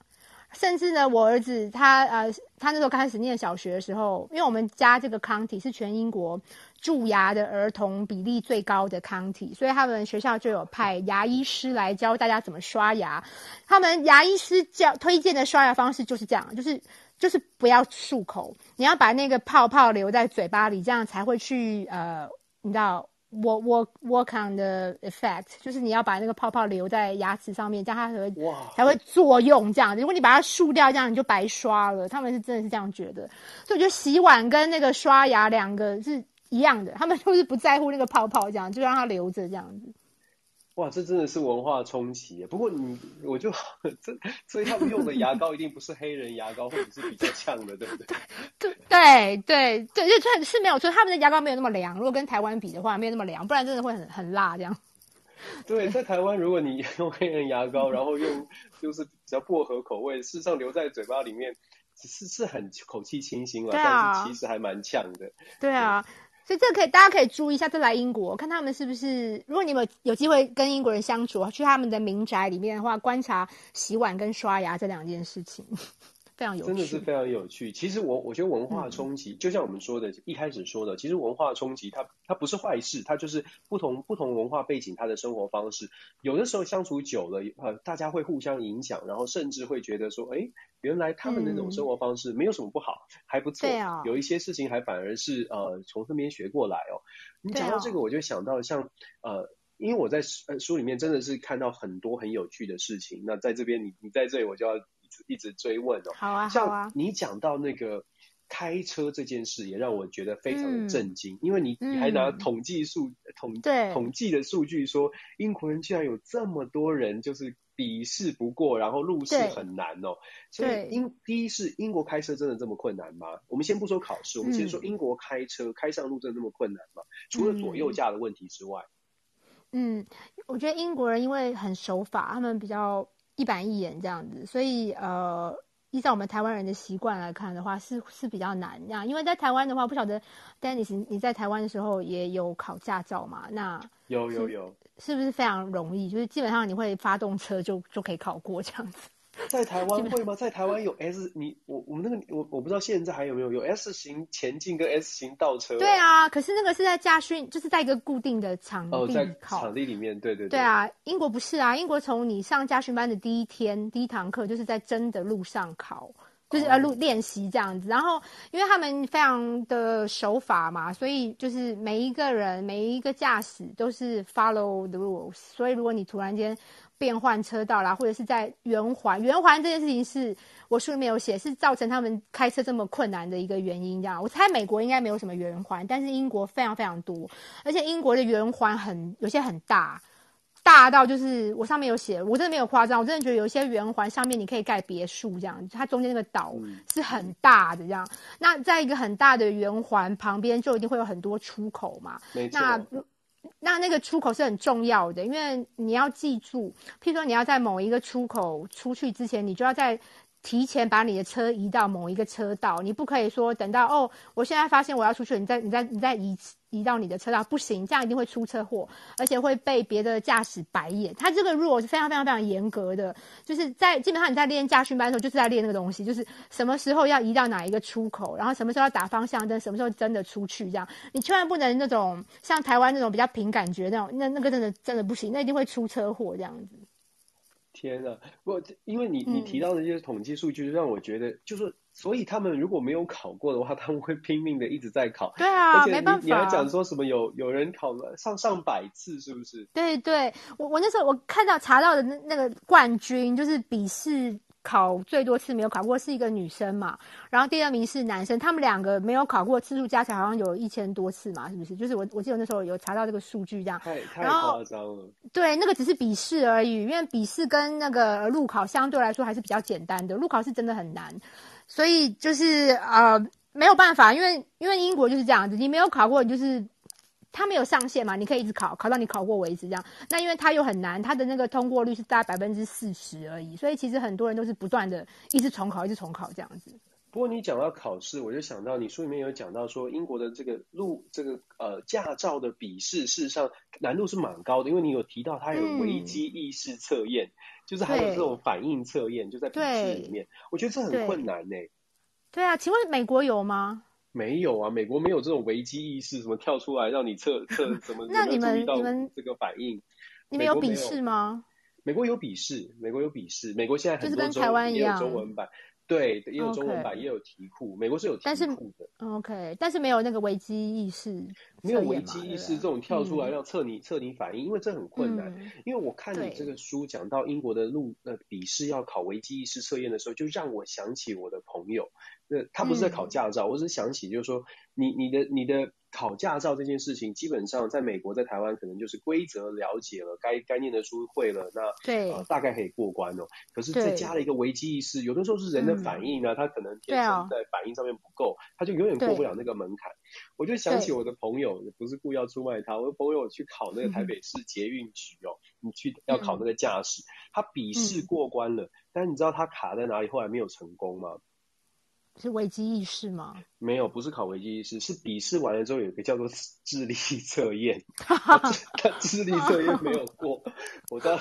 B: 甚至呢，我儿子他呃，他那时候开始念小学的时候，因为我们家这个 county 是全英国蛀牙的儿童比例最高的 county，所以他们学校就有派牙医师来教大家怎么刷牙。他们牙医师教推荐的刷牙方式就是这样，就是就是不要漱口，你要把那个泡泡留在嘴巴里，这样才会去呃，你知道。work work work on the effect，就是你要把那个泡泡留在牙齿上面，这样它才会才会作用。这样子，如果你把它漱掉，这样你就白刷了。他们是真的是这样觉得，所以我觉得洗碗跟那个刷牙两个是一样的，他们就是不在乎那个泡泡，这样就让它留着这样子。
A: 哇，这真的是文化冲击。不过你，我就这，所以他们用的牙膏一定不是黑人牙膏，或者是比较呛的，对不对？
B: 对对对对，就就是没有错。他们的牙膏没有那么凉，如果跟台湾比的话，没有那么凉，不然真的会很很辣这样。
A: 对，在台湾，如果你 用黑人牙膏，然后用就是比较薄荷口味，事实上留在嘴巴里面，是是很口气清新了，啊，但是其实还蛮呛的。
B: 对啊。所以这个可以，大家可以注意一下，这来英国看他们是不是，如果你们有机会跟英国人相处，去他们的民宅里面的话，观察洗碗跟刷牙这两件事情。非常有趣，
A: 真的是非常有趣。其实我我觉得文化冲击，嗯，就像我们说的，一开始说的，其实文化冲击它它不是坏事，它就是不同不同文化背景，它的生活方式，有的时候相处久了，呃，大家会互相影响，然后甚至会觉得说，哎，原来他们那种生活方式没有什么不好，嗯，还不错。对啊，有一些事情还反而是呃从那边学过来哦。你讲到这个，我就想到像呃，因为我在书书里面真的是看到很多很有趣的事情。那在这边你你在这里，我就要。一直追问哦，
B: 好啊。
A: 像你讲到那个开车这件事，也让我觉得非常的震惊，嗯、因为你你还拿统计数、嗯、统统计的数据说，英国人居然有这么多人就是笔试不过，然后路试很难哦。所以英第一是英国开车真的这么困难吗？我们先不说考试，我们先说英国开车、嗯、开上路真的那么困难吗？除了左右驾的问题之外，
B: 嗯，我觉得英国人因为很守法，他们比较。一板一眼这样子，所以呃，依照我们台湾人的习惯来看的话，是是比较难这样。因为在台湾的话，不晓得 Dennis 你在台湾的时候也有考驾照嘛？那
A: 有有有，
B: 是不是非常容易？就是基本上你会发动车就就可以考过这样子。
A: 在台湾会吗？在台湾有 S，你我我们那个我我不知道现在还有没有有 S 型前进跟 S 型倒车。
B: 对啊，可是那个是在驾训，就是在一个固定的场地考。哦，在
A: 场地里面，对对对。
B: 对啊，英国不是啊，英国从你上驾训班的第一天第一堂课就是在真的路上考，就是呃路练习这样子。然后因为他们非常的守法嘛，所以就是每一个人每一个驾驶都是 follow the rules。所以如果你突然间变换车道啦，或者是在圆环，圆环这件事情是我书里面有写，是造成他们开车这么困难的一个原因。这样，我猜美国应该没有什么圆环，但是英国非常非常多，而且英国的圆环很有些很大，大到就是我上面有写，我真的没有夸张，我真的觉得有一些圆环上面你可以盖别墅这样，它中间那个岛是很大的这样。那在一个很大的圆环旁边，就一定会有很多出口嘛。
A: 没错。
B: 那那那个出口是很重要的，因为你要记住，譬如说你要在某一个出口出去之前，你就要在提前把你的车移到某一个车道，你不可以说等到哦，我现在发现我要出去，你再你再你再移移到你的车道，不行，这样一定会出车祸，而且会被别的驾驶白眼。他这个 rule 是非常非常非常严格的，就是在基本上你在练驾训班的时候，就是在练那个东西，就是什么时候要移到哪一个出口，然后什么时候要打方向灯，什么时候真的出去，这样你千万不能那种像台湾那种比较凭感觉那种，那那个真的真的不行，那一定会出车祸这样子。
A: 天呐，不，因为你你提到的这些统计数据，让我觉得、嗯、就是，所以他们如果没有考过的话，他们会拼命的一直在考。
B: 对啊，
A: 而且你
B: 没办法。
A: 你还讲说什么有有人考了上上百次，是不是？
B: 对对，我我那时候我看到查到的那那个冠军就是笔试。考最多次没有考过是一个女生嘛，然后第二名是男生，他们两个没有考过次数加起来好像有一千多次嘛，是不是？就是我我记得那时候有查到这个数据这样，
A: 太太夸张了。
B: 对，那个只是笔试而已，因为笔试跟那个路考相对来说还是比较简单的，路考是真的很难，所以就是呃没有办法，因为因为英国就是这样子，你没有考过，你就是它没有上限嘛，你可以一直考，考到你考过为止这样。那因为它又很难，它的那个通过率是大概百分之四十而已，所以其实很多人都是不断的一直重考，一直重考这样子。
A: 不过你讲到考试，我就想到你书里面有讲到说，英国的这个路这个呃驾照的笔试，事实上难度是蛮高的，因为你有提到它有危机意识测验，嗯、就是还有这种反应测验，就在笔试里面，我觉得这很困难呢。
B: 对啊，请问美国有吗？
A: 没有啊，美国没有这种危机意识，什么跳出来让你测测什么？
B: 那你们
A: 你们这个反应，
B: 你们有笔试吗？
A: 美国有笔试，美国有笔试，美国现在很多
B: 就是跟台湾一样，
A: 中文版。对，也有中文版也有题库。美国是有题库的。
B: OK，但是没有那个危机意识。
A: 没有危机意识这种跳出来要测你测、嗯、你反应，因为这很困难、嗯。因为我看你这个书讲到英国的路呃笔试要考危机意识测验的时候，就让我想起我的朋友。那他不是在考驾照，嗯、我只是想起就是说你你的你的。考驾照这件事情，基本上在美国、在台湾，可能就是规则了解了，该该念的书会了，那对、呃、大概可以过关哦。可是再加了一个危机意识，有的时候是人的反应呢、他可能天生在反应上面不够，他就永远过不了那个门槛。我就想起我的朋友，不是故意要出卖他，我的朋友去考那个台北市捷运局哦，你去要考那个驾驶、嗯，他笔试过关了、嗯，但你知道他卡在哪里，后来没有成功吗？
B: 是危机意识吗？
A: 没有，不是考危机意识，是笔试完了之后有一个叫做智力测验，他智力测验没有过，我当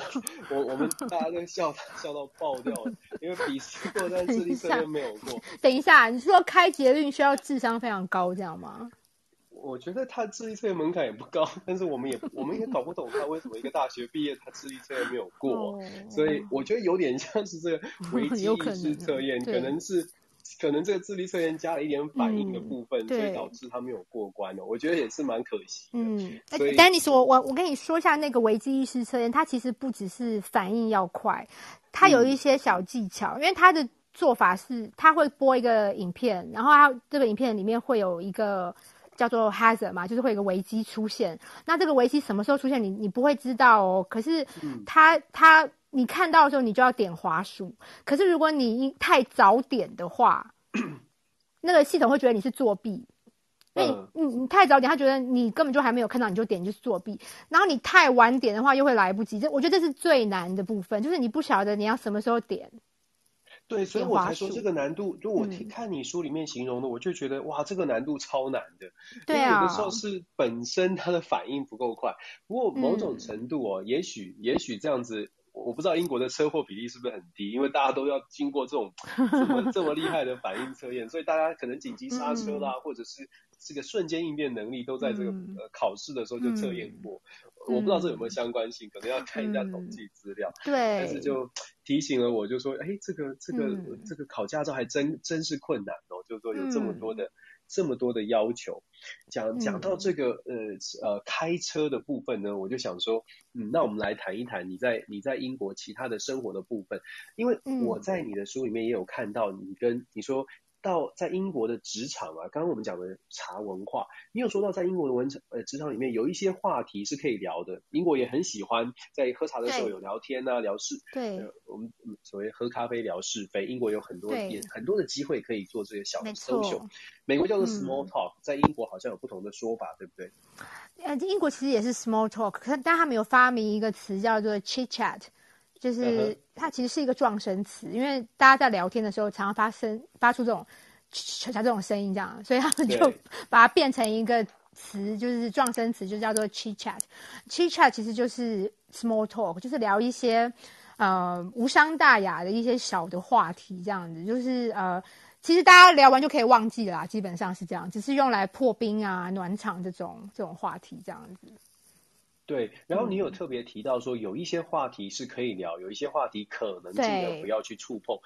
A: 我我们大家都笑笑到爆掉了，因为笔试过，但智力测验没有过。
B: 等一下，你是说开捷运需要智商非常高这样吗？
A: 我觉得他智力测验门槛也不高，但是我们也我们也搞不懂他为什么一个大学毕业他智力测验没有过，哦，所以我觉得有点像是这个 危机意识测验，可能是。可能这个智力测验加了一点反应的部分，嗯、所以导致他没有过关哦。我觉得也是蛮可惜。嗯，所以
B: Dennis，我我我跟你说一下那个危机意识测验，它其实不只是反应要快，它有一些小技巧。嗯、因为它的做法是，它会播一个影片，然后它这个影片里面会有一个叫做 hazard 嘛，就是会有一个危机出现。那这个危机什么时候出现，你你不会知道哦。可是它它。嗯你看到的时候，你就要点滑鼠。可是如果你太早点的话，那个系统会觉得你是作弊。因为你你太早点，他觉得你根本就还没有看到，你就点就是作弊。然后你太晚点的话，又会来不及。这我觉得这是最难的部分，就是你不晓得你要什么时候点。
A: 对，所以我才说这个难度。就我看你书里面形容的，我就觉得哇，这个难度超难的。对啊。有的时候是本身它的反应不够快，不过某种程度哦，也许也许这样子。我不知道英国的车祸比例是不是很低，因为大家都要经过这种这么 这么厉害的反应测验，所以大家可能紧急刹车啦，嗯、或者是这个瞬间应变能力都在这个、嗯、呃考试的时候就测验过、嗯。我不知道这有没有相关性，可能要看一下统计资料。对、嗯，但是就提醒了我，就说，哎，这个这个、嗯、这个考驾照还真真是困难哦，就是说有这么多的。嗯这么多的要求，讲讲到这个呃呃开车的部分呢，我就想说，嗯，那我们来谈一谈你在你在英国其他的生活的部分，因为我在你的书里面也有看到你跟你说。到在英国的职场啊，刚刚我们讲的茶文化，你有说到在英国的文呃职场里面有一些话题是可以聊的。英国也很喜欢在喝茶的时候有聊天啊，聊是，对，呃、我们所谓喝咖啡聊是非。英国有很多也很多的机会可以做这些小的 social。美国叫做 small talk，、嗯、在英国好像有不同的说法，对不对？
B: 呃，英国其实也是 small talk，可是但他们有发明一个词叫做 chit chat。就是它其实是一个撞声词，因为大家在聊天的时候常常发生发出这种像这种声音这样，所以他们就把它变成一个词，就是撞声词，就叫做 chit chat。chit chat 其实就是 small talk，就是聊一些呃无伤大雅的一些小的话题，这样子，就是呃其实大家聊完就可以忘记了啦，基本上是这样，只是用来破冰啊、暖场这种这种话题这样子。
A: 对，然后你有特别提到说，有一些话题是可以聊，有一些话题可能尽量不要去触碰。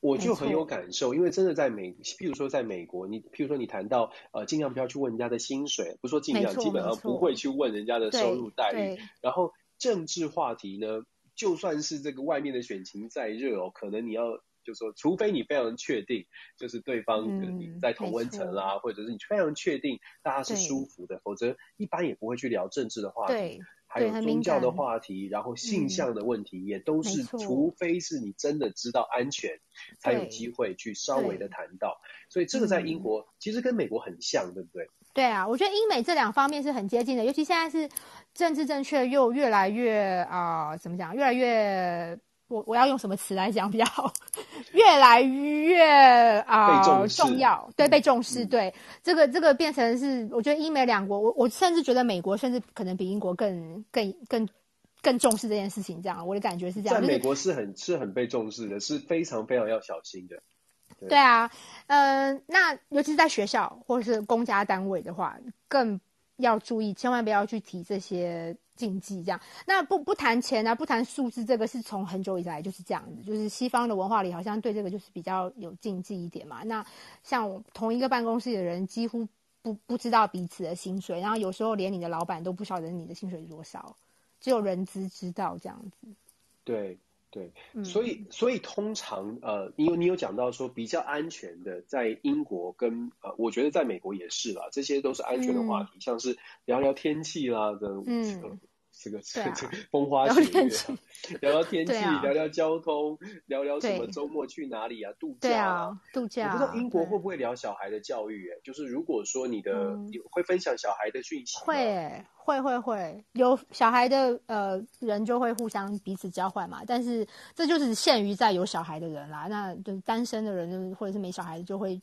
A: 我就很有感受，因为真的在美，譬如说在美国，你譬如说你谈到呃，尽量不要去问人家的薪水，不说尽量，基本上不会去问人家的收入待遇。然后政治话题呢，就算是这个外面的选情再热哦，可能你要。就是说，除非你非常确定，就是对方你在同温层啦，或者是你非常确定大家是舒服的，否则一般也不会去聊政治的话题。还有宗教的话题，然后性向的问题，嗯、也都是，除非是你真的知道安全，才有机会去稍微的谈到。所以这个在英国、嗯、其实跟美国很像，对不对？
B: 对啊，我觉得英美这两方面是很接近的，尤其现在是政治正确又越来越啊、呃，怎么讲？越来越，我我要用什么词来讲比较好？越来越啊、呃、重要，对，被重视，嗯、对，这个这个变成是，我觉得英美两国，我我甚至觉得美国甚至可能比英国更更更更重视这件事情，这样，我的感觉是这样。
A: 在美国是很、就是、是很被重视的，是非常非常要小心的。
B: 对，对啊，嗯、呃，那尤其是在学校或者是公家单位的话，更要注意，千万不要去提这些禁忌。这样，那不不谈钱啊，不谈数字，这个是从很久以来就是这样子，就是西方的文化里好像对这个就是比较有禁忌一点嘛。那像同一个办公室的人，几乎不不知道彼此的薪水，然后有时候连你的老板都不晓得你的薪水是多少，只有人资知道这样子。
A: 对。对，所以所以通常呃，你有你有讲到说比较安全的，在英国跟呃，我觉得在美国也是啦，这些都是安全的话题，嗯、像是聊聊天气啦的，嗯。这个这个风花雪月，聊聊天气，聊聊交通，聊聊什么周末去哪里啊？度假啊，
B: 度假。
A: 我不知道英国会不会聊小孩的教育？哎，就是如果说你的会分享小孩的讯息，
B: 会会会会有小孩的呃人就会互相彼此交换嘛。但是这就是限于在有小孩的人啦，那就单身的人或者是没小孩的就会。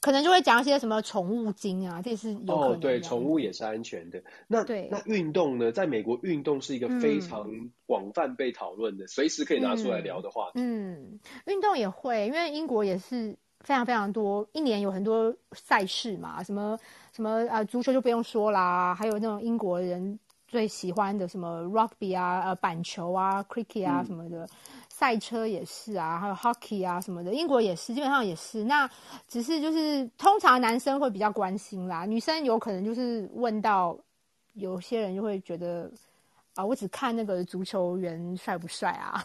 B: 可能就会讲一些什么宠物经啊，这是。
A: 哦，对，宠物也是安全的。那对那运动呢？在美国，运动是一个非常广泛被讨论的，嗯、随时可以拿出来聊的话题。嗯，
B: 运动也会，因为英国也是非常非常多，一年有很多赛事嘛，什么什么啊，足球就不用说啦，还有那种英国人最喜欢的什么 rugby 啊，呃，板球啊，cricket 啊什么的。嗯赛车也是啊，还有 hockey 啊什么的，英国也是，基本上也是。那只是就是通常男生会比较关心啦，女生有可能就是问到，有些人就会觉得啊，我只看那个足球员帅不帅啊，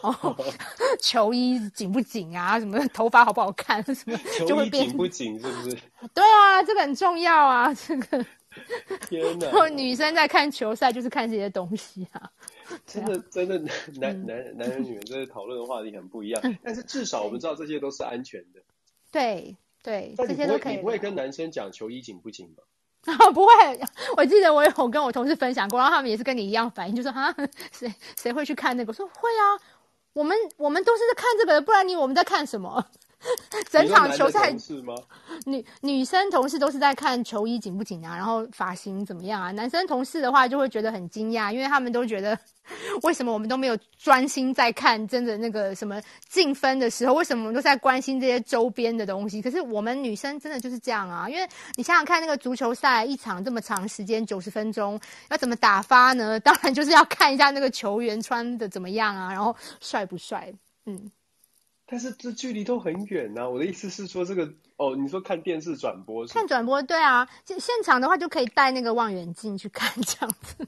B: 然后 球衣紧不紧啊，什么头发好不好看，什么 就会变
A: 紧不紧是不是？
B: 对啊，这个很重要啊，这个。
A: 天哪！
B: 女生在看球赛就是看这些东西啊。
A: 真的，真的，男男男人女人真的讨论的话题很不一样，但是至少我们知道这些都是安全的。
B: 对对，
A: 这些
B: 都可以。
A: 你不会跟男生讲求衣紧不紧吗？
B: 啊，不会。我记得我有跟我同事分享过，然后他们也是跟你一样反应，就说啊，谁谁会去看那个？我说会啊，我们我们都是在看这个的，不然你我们在看什么？整场球赛？女女生同事都是在看球衣紧不紧啊，然后发型怎么样啊？男生同事的话就会觉得很惊讶，因为他们都觉得为什么我们都没有专心在看真的那个什么进分的时候，为什么我们都在关心这些周边的东西？可是我们女生真的就是这样啊，因为你想想看，那个足球赛一场这么长时间九十分钟要怎么打发呢？当然就是要看一下那个球员穿的怎么样啊，然后帅不帅？嗯。
A: 但是这距离都很远呐、啊！我的意思是说，这个哦，你说看电视转播是，
B: 看转播对啊，现现场的话就可以带那个望远镜去看这样子。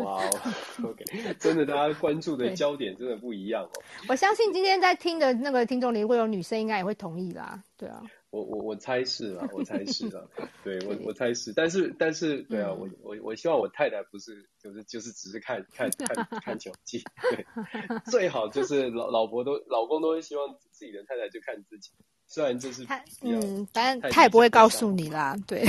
A: 哇哦，OK，真的，大家关注的焦点真的不一样哦。
B: 我相信今天在听的那个听众里，如果有女生，应该也会同意啦。对啊。
A: 我我我猜是啦，我猜是啦，对我我猜是，但是但是对啊，我我我希望我太太不是就是就是只是看看看看球技，对，最好就是老老婆都老公都会希望自己的太太就看自己。虽然这是他，
B: 嗯，反正他也不会告诉你啦，对，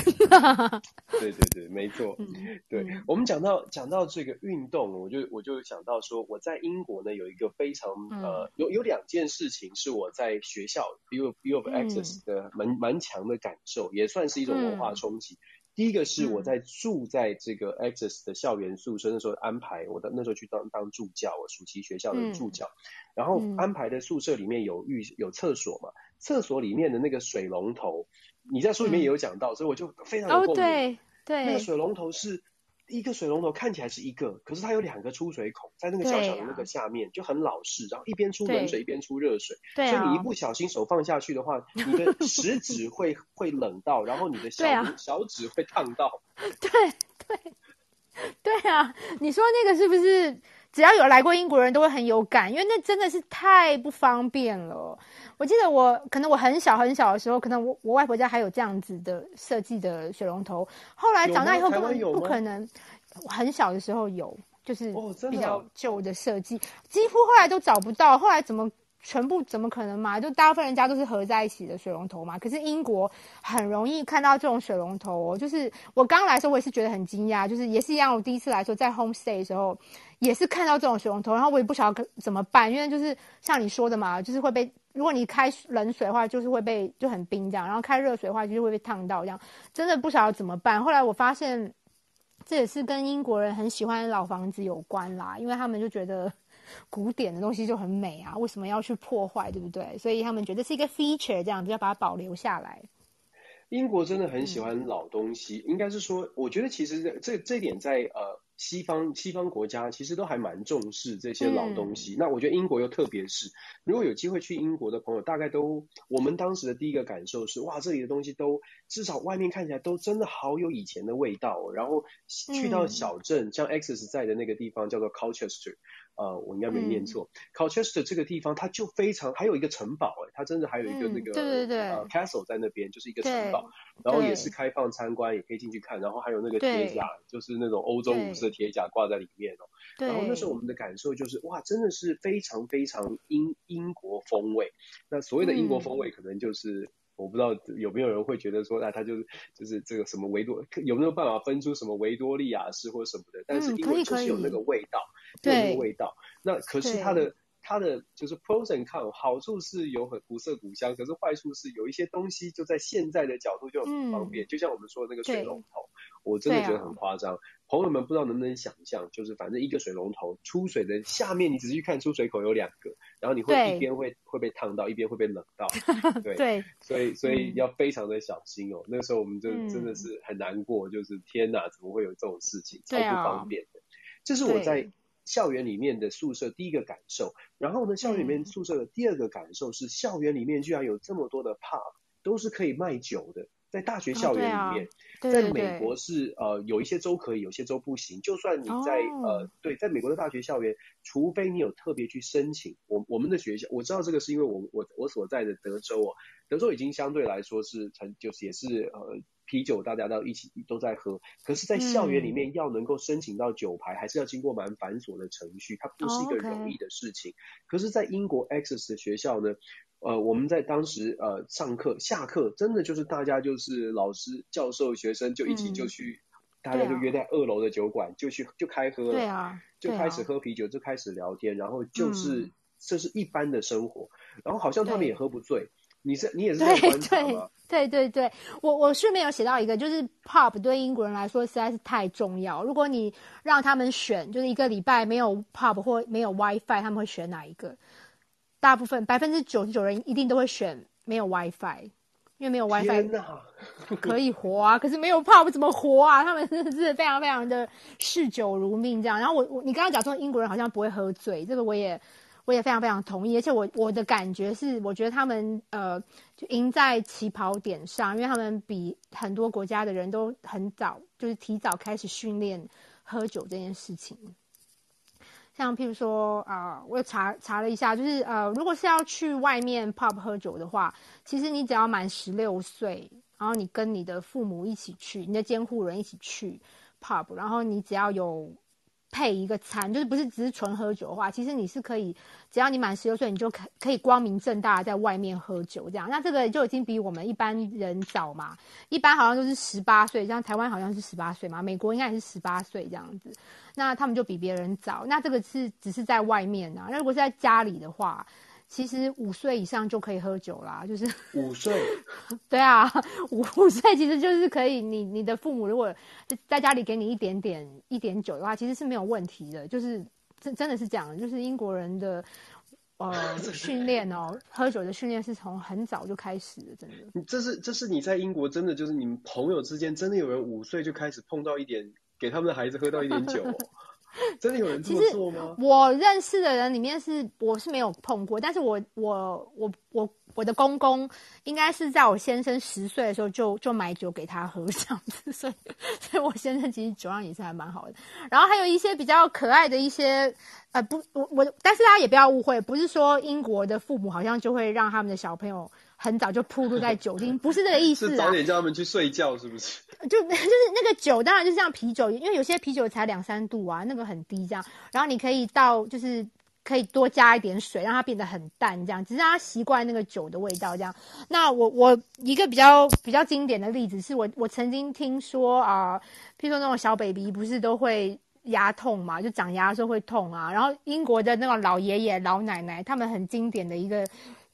A: 对对对，没错，嗯、对、嗯、我们讲到讲到这个运动，我就我就想到说，我在英国呢有一个非常、嗯、呃有有两件事情是我在学校 U U of Access 的蛮蛮强的感受，也算是一种文化冲击。嗯、第一个是我在住在这个 Access 的校园宿舍，那时候安排我的那时候去当当助教，我暑期学校的助教，嗯、然后安排的宿舍里面有浴有厕所嘛。厕所里面的那个水龙头，你在书里面也有讲到，嗯、所以我就非常的共鸣。哦，对对，那个水龙头是一个水龙头，看起来是一个，可是它有两个出水孔，在那个小小的那个下面，啊、就很老式，然后一边出冷水，一边出热水。对、啊，所以你一不小心手放下去的话，你的食指会 会冷到，然后你的小、啊、小指会烫到。
B: 对对对啊！你说那个是不是只要有来过英国人都会很有感？因为那真的是太不方便了。我记得我可能我很小很小的时候，可能我我外婆家还有这样子的设计的水龙头。后来长大以后根本不可能，很小的时候有，就是比较旧的设计，
A: 哦，
B: 几乎后来都找不到。后来怎么全部怎么可能嘛？就大部分人家都是合在一起的水龙头嘛。可是英国很容易看到这种水龙头。就是我刚来的时候，我也是觉得很惊讶，就是也是一样。我第一次来说，在 homestay 的时候，也是看到这种水龙头，然后我也不晓得怎么办，因为就是像你说的嘛，就是会被。如果你开冷水的话，就是会被就很冰这样；然后开热水的话，就是会被烫到这样。真的不晓得怎么办。后来我发现，这也是跟英国人很喜欢老房子有关啦，因为他们就觉得古典的东西就很美啊，为什么要去破坏，对不对？所以他们觉得是一个 feature，这样子要把它保留下来。
A: 英国真的很喜欢老东西，嗯、应该是说，我觉得其实这这这点在呃。西方西方国家其实都还蛮重视这些老东西，嗯。那我觉得英国又特别是，如果有机会去英国的朋友，大概都我们当时的第一个感受是，哇，这里的东西都至少外面看起来都真的好有以前的味道哦。然后去到小镇，嗯，像 Access 在的那个地方叫做 Colchester。呃，我应该没念错。Colchester、嗯、这个地方，它就非常还有一个城堡，哎，它真的还有一个那个、嗯、对对对、呃、castle 在那边，就是一个城堡，然后也是开放参观，也可以进去看，然后还有那个铁甲，就是那种欧洲武士的铁甲挂在里面哦。然后那时候我们的感受就是，哇，真的是非常非常英英国风味。那所谓的英国风味，可能就是。嗯我不知道有没有人会觉得说，那、啊、他就是就是这个什么维多，有没有办法分出什么维多利亚式或什么的？但是因为就是有那个味道，有那个味道。那可是它的它的就是 pros and cons，好处是有很古色古香，可是坏处是有一些东西就在现在的角度就很不方便。嗯、就像我们说的那个水龙头，我真的觉得很夸张。朋友们不知道能不能想象，就是反正一个水龙头出水的下面，你仔细看出水口有两个，然后你会一边会会被烫到，一边会被冷到，对，对，所以所以要非常的小心哦。嗯、那时候我们就真的是很难过，就是天哪，怎么会有这种事情，超不方便的。这是我在校园里面的宿舍第一个感受。然后呢，校园里面宿舍的第二个感受是，校园里面居然有这么多的 pub，都是可以卖酒的。在大学校园里面，哦啊、在美国是呃有一些州可以，有些州不行。就算你在、哦、呃对，在美国的大学校园，除非你有特别去申请，我我们的学校我知道这个是因为我我我所在的德州哦，德州已经相对来说是成就是也是呃啤酒大家都一起都在喝，可是，在校园里面要能够申请到酒牌，嗯、还是要经过蛮繁琐的程序，它不是一个容易的事情。可是，在英国 Access 的学校呢？呃，我们在当时呃上课下课，真的就是大家就是老师、教授、学生就一起就去，嗯、大家就约在二楼的酒馆，就去就开喝了，对啊，就开始喝啤酒，就开始聊天，然后就是、嗯、这是一般的生活，然后好像他们也喝不醉。你是你也是在观察吗？
B: 对对对，对，我我顺便有写到一个，就是 pub 对英国人来说实在是太重要。如果你让他们选，就是一个礼拜没有 pub 或没有 WiFi，他们会选哪一个？大部分百分之九十九人一定都会选没有 WiFi，因为没有 WiFi 可以活啊，可是没有 pub 怎么活啊？他们真的是非常非常的嗜酒如命这样。然后我我你刚刚讲说英国人好像不会喝醉，这个我也我也非常非常同意。而且我我的感觉是，我觉得他们呃就赢在起跑点上，因为他们比很多国家的人都很早，就是提早开始训练喝酒这件事情。像譬如说，啊、呃，我查查了一下，就是呃，如果是要去外面 pub 喝酒的话，其实你只要满十六岁，然后你跟你的父母一起去，你的监护人一起去 pub，然后你只要有。配一个餐，就是不是只是纯喝酒的话，其实你是可以，只要你满十六岁，你就可可以光明正大在外面喝酒这样。那这个就已经比我们一般人早嘛，一般好像都是十八岁，像台湾好像是十八岁嘛，美国应该也是十八岁这样子。那他们就比别人早。那这个是只是在外面啊，那如果是在家里的话。其实五岁以上就可以喝酒啦，就是
A: 五岁，
B: 对啊，五 五岁其实就是可以。你你的父母如果在家里给你一点点一点酒的话，其实是没有问题的。就是真真的是这样，就是英国人的呃 训练哦，喝酒的训练是从很早就开始的，真的。
A: 这是这是你在英国真的就是你们朋友之间真的有人五岁就开始碰到一点，给他们的孩子喝到一点酒哦。真的有人这么做吗？
B: 我认识的人里面是我是没有碰过，但是我我我我我的公公应该是在我先生十岁的时候就就买酒给他喝这样子，所以所以我先生其实酒量也是还蛮好的。然后还有一些比较可爱的一些呃不我我，但是大家也不要误会，不是说英国的父母好像就会让他们的小朋友很早就暴露在酒精，不是这个意思啊。
A: 是早点叫他们去睡觉是不是？
B: 就 就是那个酒，当然就是像啤酒，因为有些啤酒才两三度啊，那个很低这样。然后你可以倒，就是可以多加一点水，让它变得很淡这样，只是让它习惯那个酒的味道这样。那我我一个比较比较经典的例子是我我曾经听说啊、呃，譬如说那种小 baby 不是都会牙痛嘛，就长牙的时候会痛啊。然后英国的那种老爷爷老奶奶，他们很经典的一个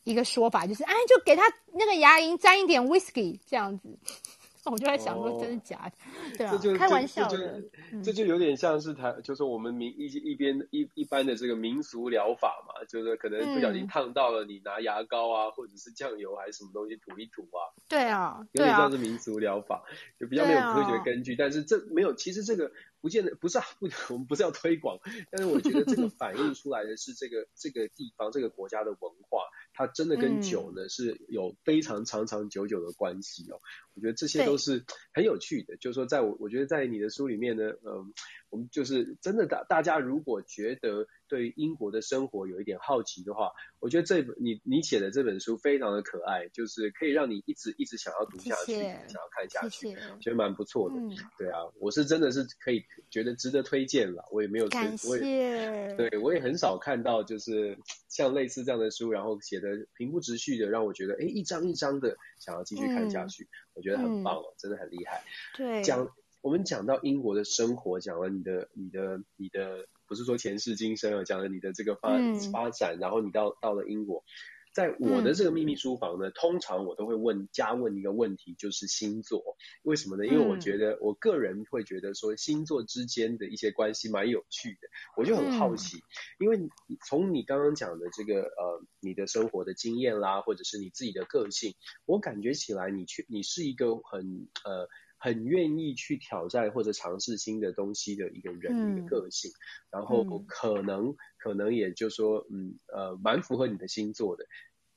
B: 一个说法就是，哎，就给他那个牙龈沾一点 whisky 这样子。我就在想说，真的假的？哦、对啊，开玩笑的。这就，
A: 有点像是台，就是我们民一一边一一般的这个民俗疗法嘛，就是可能不小心烫到了，你拿牙膏啊，嗯、或者是酱油还是什么东西涂一涂啊。
B: 对啊，
A: 有点像是民俗疗法，就比较没有科学根据。啊、但是这没有，其实这个不见得不是不，我们不是要推广，但是我觉得这个反映出来的是这个这个地方这个国家的文化。它真的跟酒呢、嗯、是有非常长长久久的关系哦，我觉得这些都是很有趣的。就是说，在我我觉得在你的书里面呢，嗯，我们就是真的大大家如果觉得对英国的生活有一点好奇的话，我觉得这本你你写的这本书非常的可爱，就是可以让你一直一直想要读下去，谢谢想要看下去，觉得蛮不错的。嗯、对啊，我是真的是可以觉得值得推荐了，我也没有推，谢我也对我也很少看到就是像类似这样的书，然后写的平铺直叙的，让我觉得哎一张一张的想要继续看下去，嗯、我觉得很棒哦，真的很厉害。
B: 对，
A: 讲我们讲到英国的生活，讲了你的你的你的。不是说前世今生啊，讲了你的这个发发展，嗯、然后你到到了英国，在我的这个秘密书房呢，嗯、通常我都会问加问一个问题，就是星座，为什么呢？因为我觉得我个人会觉得说星座之间的一些关系蛮有趣的，我就很好奇，嗯、因为从你刚刚讲的这个呃你的生活的经验啦，或者是你自己的个性，我感觉起来你去你是一个很呃。很愿意去挑战或者尝试新的东西的一个人，一个个性，嗯、然后可能、嗯、可能也就是说，嗯呃，蛮符合你的星座的。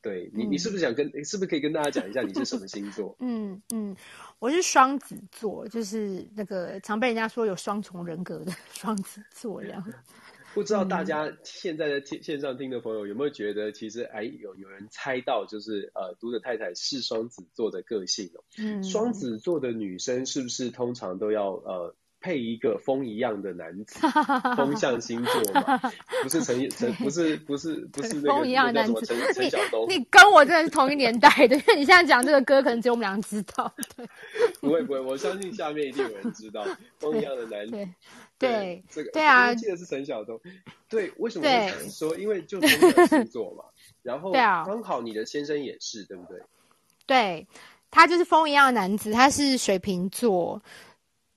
A: 对你，嗯、你是不是想跟，是不是可以跟大家讲一下你是什么星座？嗯
B: 嗯，我是双子座，就是那个常被人家说有双重人格的双子座这样。
A: 不知道大家现在在线上听的朋友有没有觉得，其实哎有有人猜到，就是呃读者太太是双子座的个性哦。嗯，双子座的女生是不是通常都要呃配一个风一样的男子？风象星座嘛，不是陈陈不是不是不是那个那叫什么陈陈晓东？
B: 你跟我真的是同一年代的，因为你现在讲这个歌，可能只有我们俩知道。对，
A: 不会不会，我相信下面一定有人知道风一样的男子。
B: 对，
A: 这个
B: 对啊，
A: 我记得是陈晓东。对，为什么会说？因为就同一个星座嘛，然后刚好你的先生也是，对不对？
B: 对，他就是风一样的男子，他是水瓶座。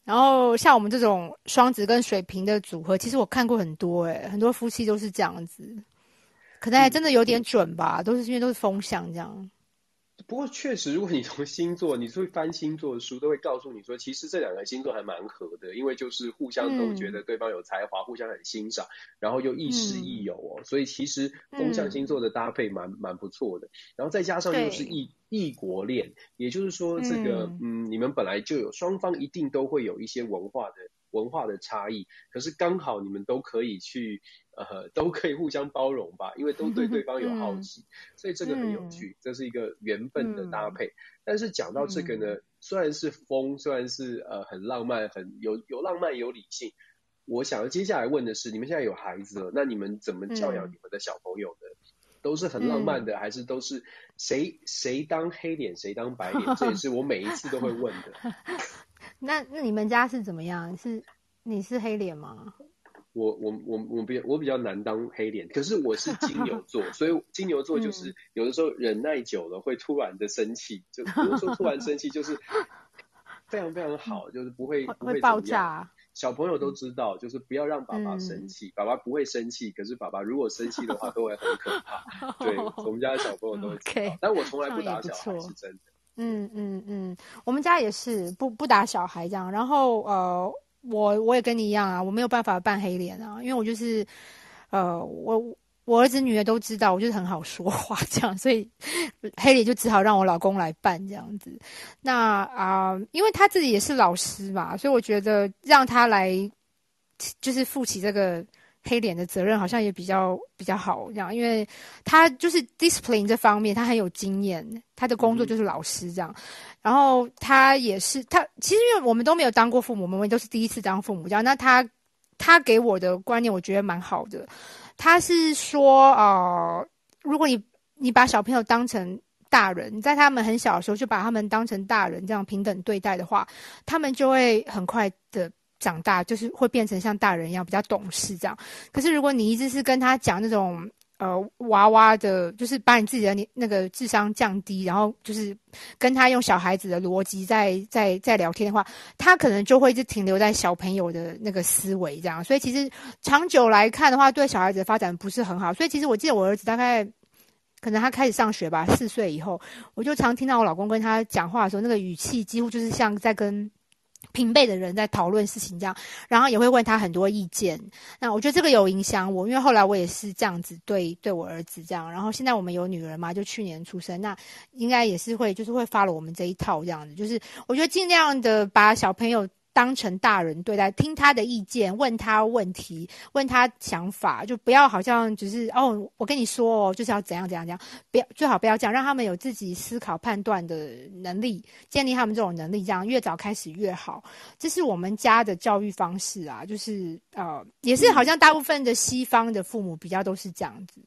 B: 然后像我们这种双子跟水瓶的组合，其实我看过很多，哎，很多夫妻都是这样子，可能还真的有点准吧，都是因为都是风向这样。
A: 不过确实，如果你从星座，你是会翻星座的书，都会告诉你说，其实这两个星座还蛮合的，因为就是互相都觉得对方有才华，嗯、互相很欣赏，然后又亦师亦友哦，嗯、所以其实风象星座的搭配蛮、嗯、蛮不错的。然后再加上又是异异国恋，也就是说，这个嗯，嗯，你们本来就有双方一定都会有一些文化的文化的差异，可是刚好你们都可以去。呃，都可以互相包容吧，因为都对对方有好奇，嗯、所以这个很有趣，嗯、这是一个缘分的搭配。嗯、但是讲到这个呢，嗯、虽然是风，虽然是呃很浪漫，很有有浪漫有理性，我想要接下来问的是，你们现在有孩子了，那你们怎么教养你们的小朋友呢？嗯、都是很浪漫的，嗯、还是都是谁谁当黑脸谁当白脸？这也是我每一次都会问的。
B: 那那你们家是怎么样？是你是黑脸吗？
A: 我我我我比我比较难当黑脸，可是我是金牛座，所以金牛座就是有的时候忍耐久了会突然的生气，就有的时候突然生气就是 非常非常好，就是不会不会
B: 爆炸。
A: 小朋友都知道，就是不要让爸爸生气，爸爸不会生气，可是爸爸如果生气的话都会很可怕。对，我们家的小朋友都会知道，但我从来不打小孩，是真的。
B: 嗯嗯嗯，我们家也是不不打小孩这样，然后呃。我我也跟你一样啊，我没有办法扮黑脸啊，因为我就是，呃，我我儿子女儿都知道，我就是很好说话这样，所以黑脸就只好让我老公来扮这样子。那啊、因为他自己也是老师嘛，所以我觉得让他来就是负起这个黑脸的责任好像也比较比较好这样，因为他就是 discipline 这方面他很有经验，他的工作就是老师这样，嗯、然后他也是他其实因为我们都没有当过父母，我们都是第一次当父母这样，那他他给我的观念我觉得蛮好的，他是说呃，如果你你把小朋友当成大人，在他们很小的时候就把他们当成大人这样平等对待的话，他们就会很快的长大，就是会变成像大人一样比较懂事这样。可是如果你一直是跟他讲那种呃娃娃的，就是把你自己的那个智商降低，然后就是跟他用小孩子的逻辑在在在聊天的话，他可能就会一直停留在小朋友的那个思维这样。所以其实长久来看的话，对小孩子的发展不是很好。所以其实我记得我儿子大概。可能他开始上学吧，四岁以后，我就常听到我老公跟他讲话的时候，那个语气几乎就是像在跟平辈的人在讨论事情这样，然后也会问他很多意见。那我觉得这个有影响我，因为后来我也是这样子对对我儿子这样，然后现在我们有女儿嘛，就去年出生，那应该也是会就是会发了我们这一套这样子，就是我觉得尽量的把小朋友。当成大人对待，听他的意见，问他问题，问他想法，就不要好像只是哦，我跟你说哦，就是要怎样怎样怎样，不要最好不要这样，让他们有自己思考判断的能力，建立他们这种能力，这样越早开始越好。这是我们家的教育方式啊，就是呃，也是好像大部分的西方的父母比较都是这样子。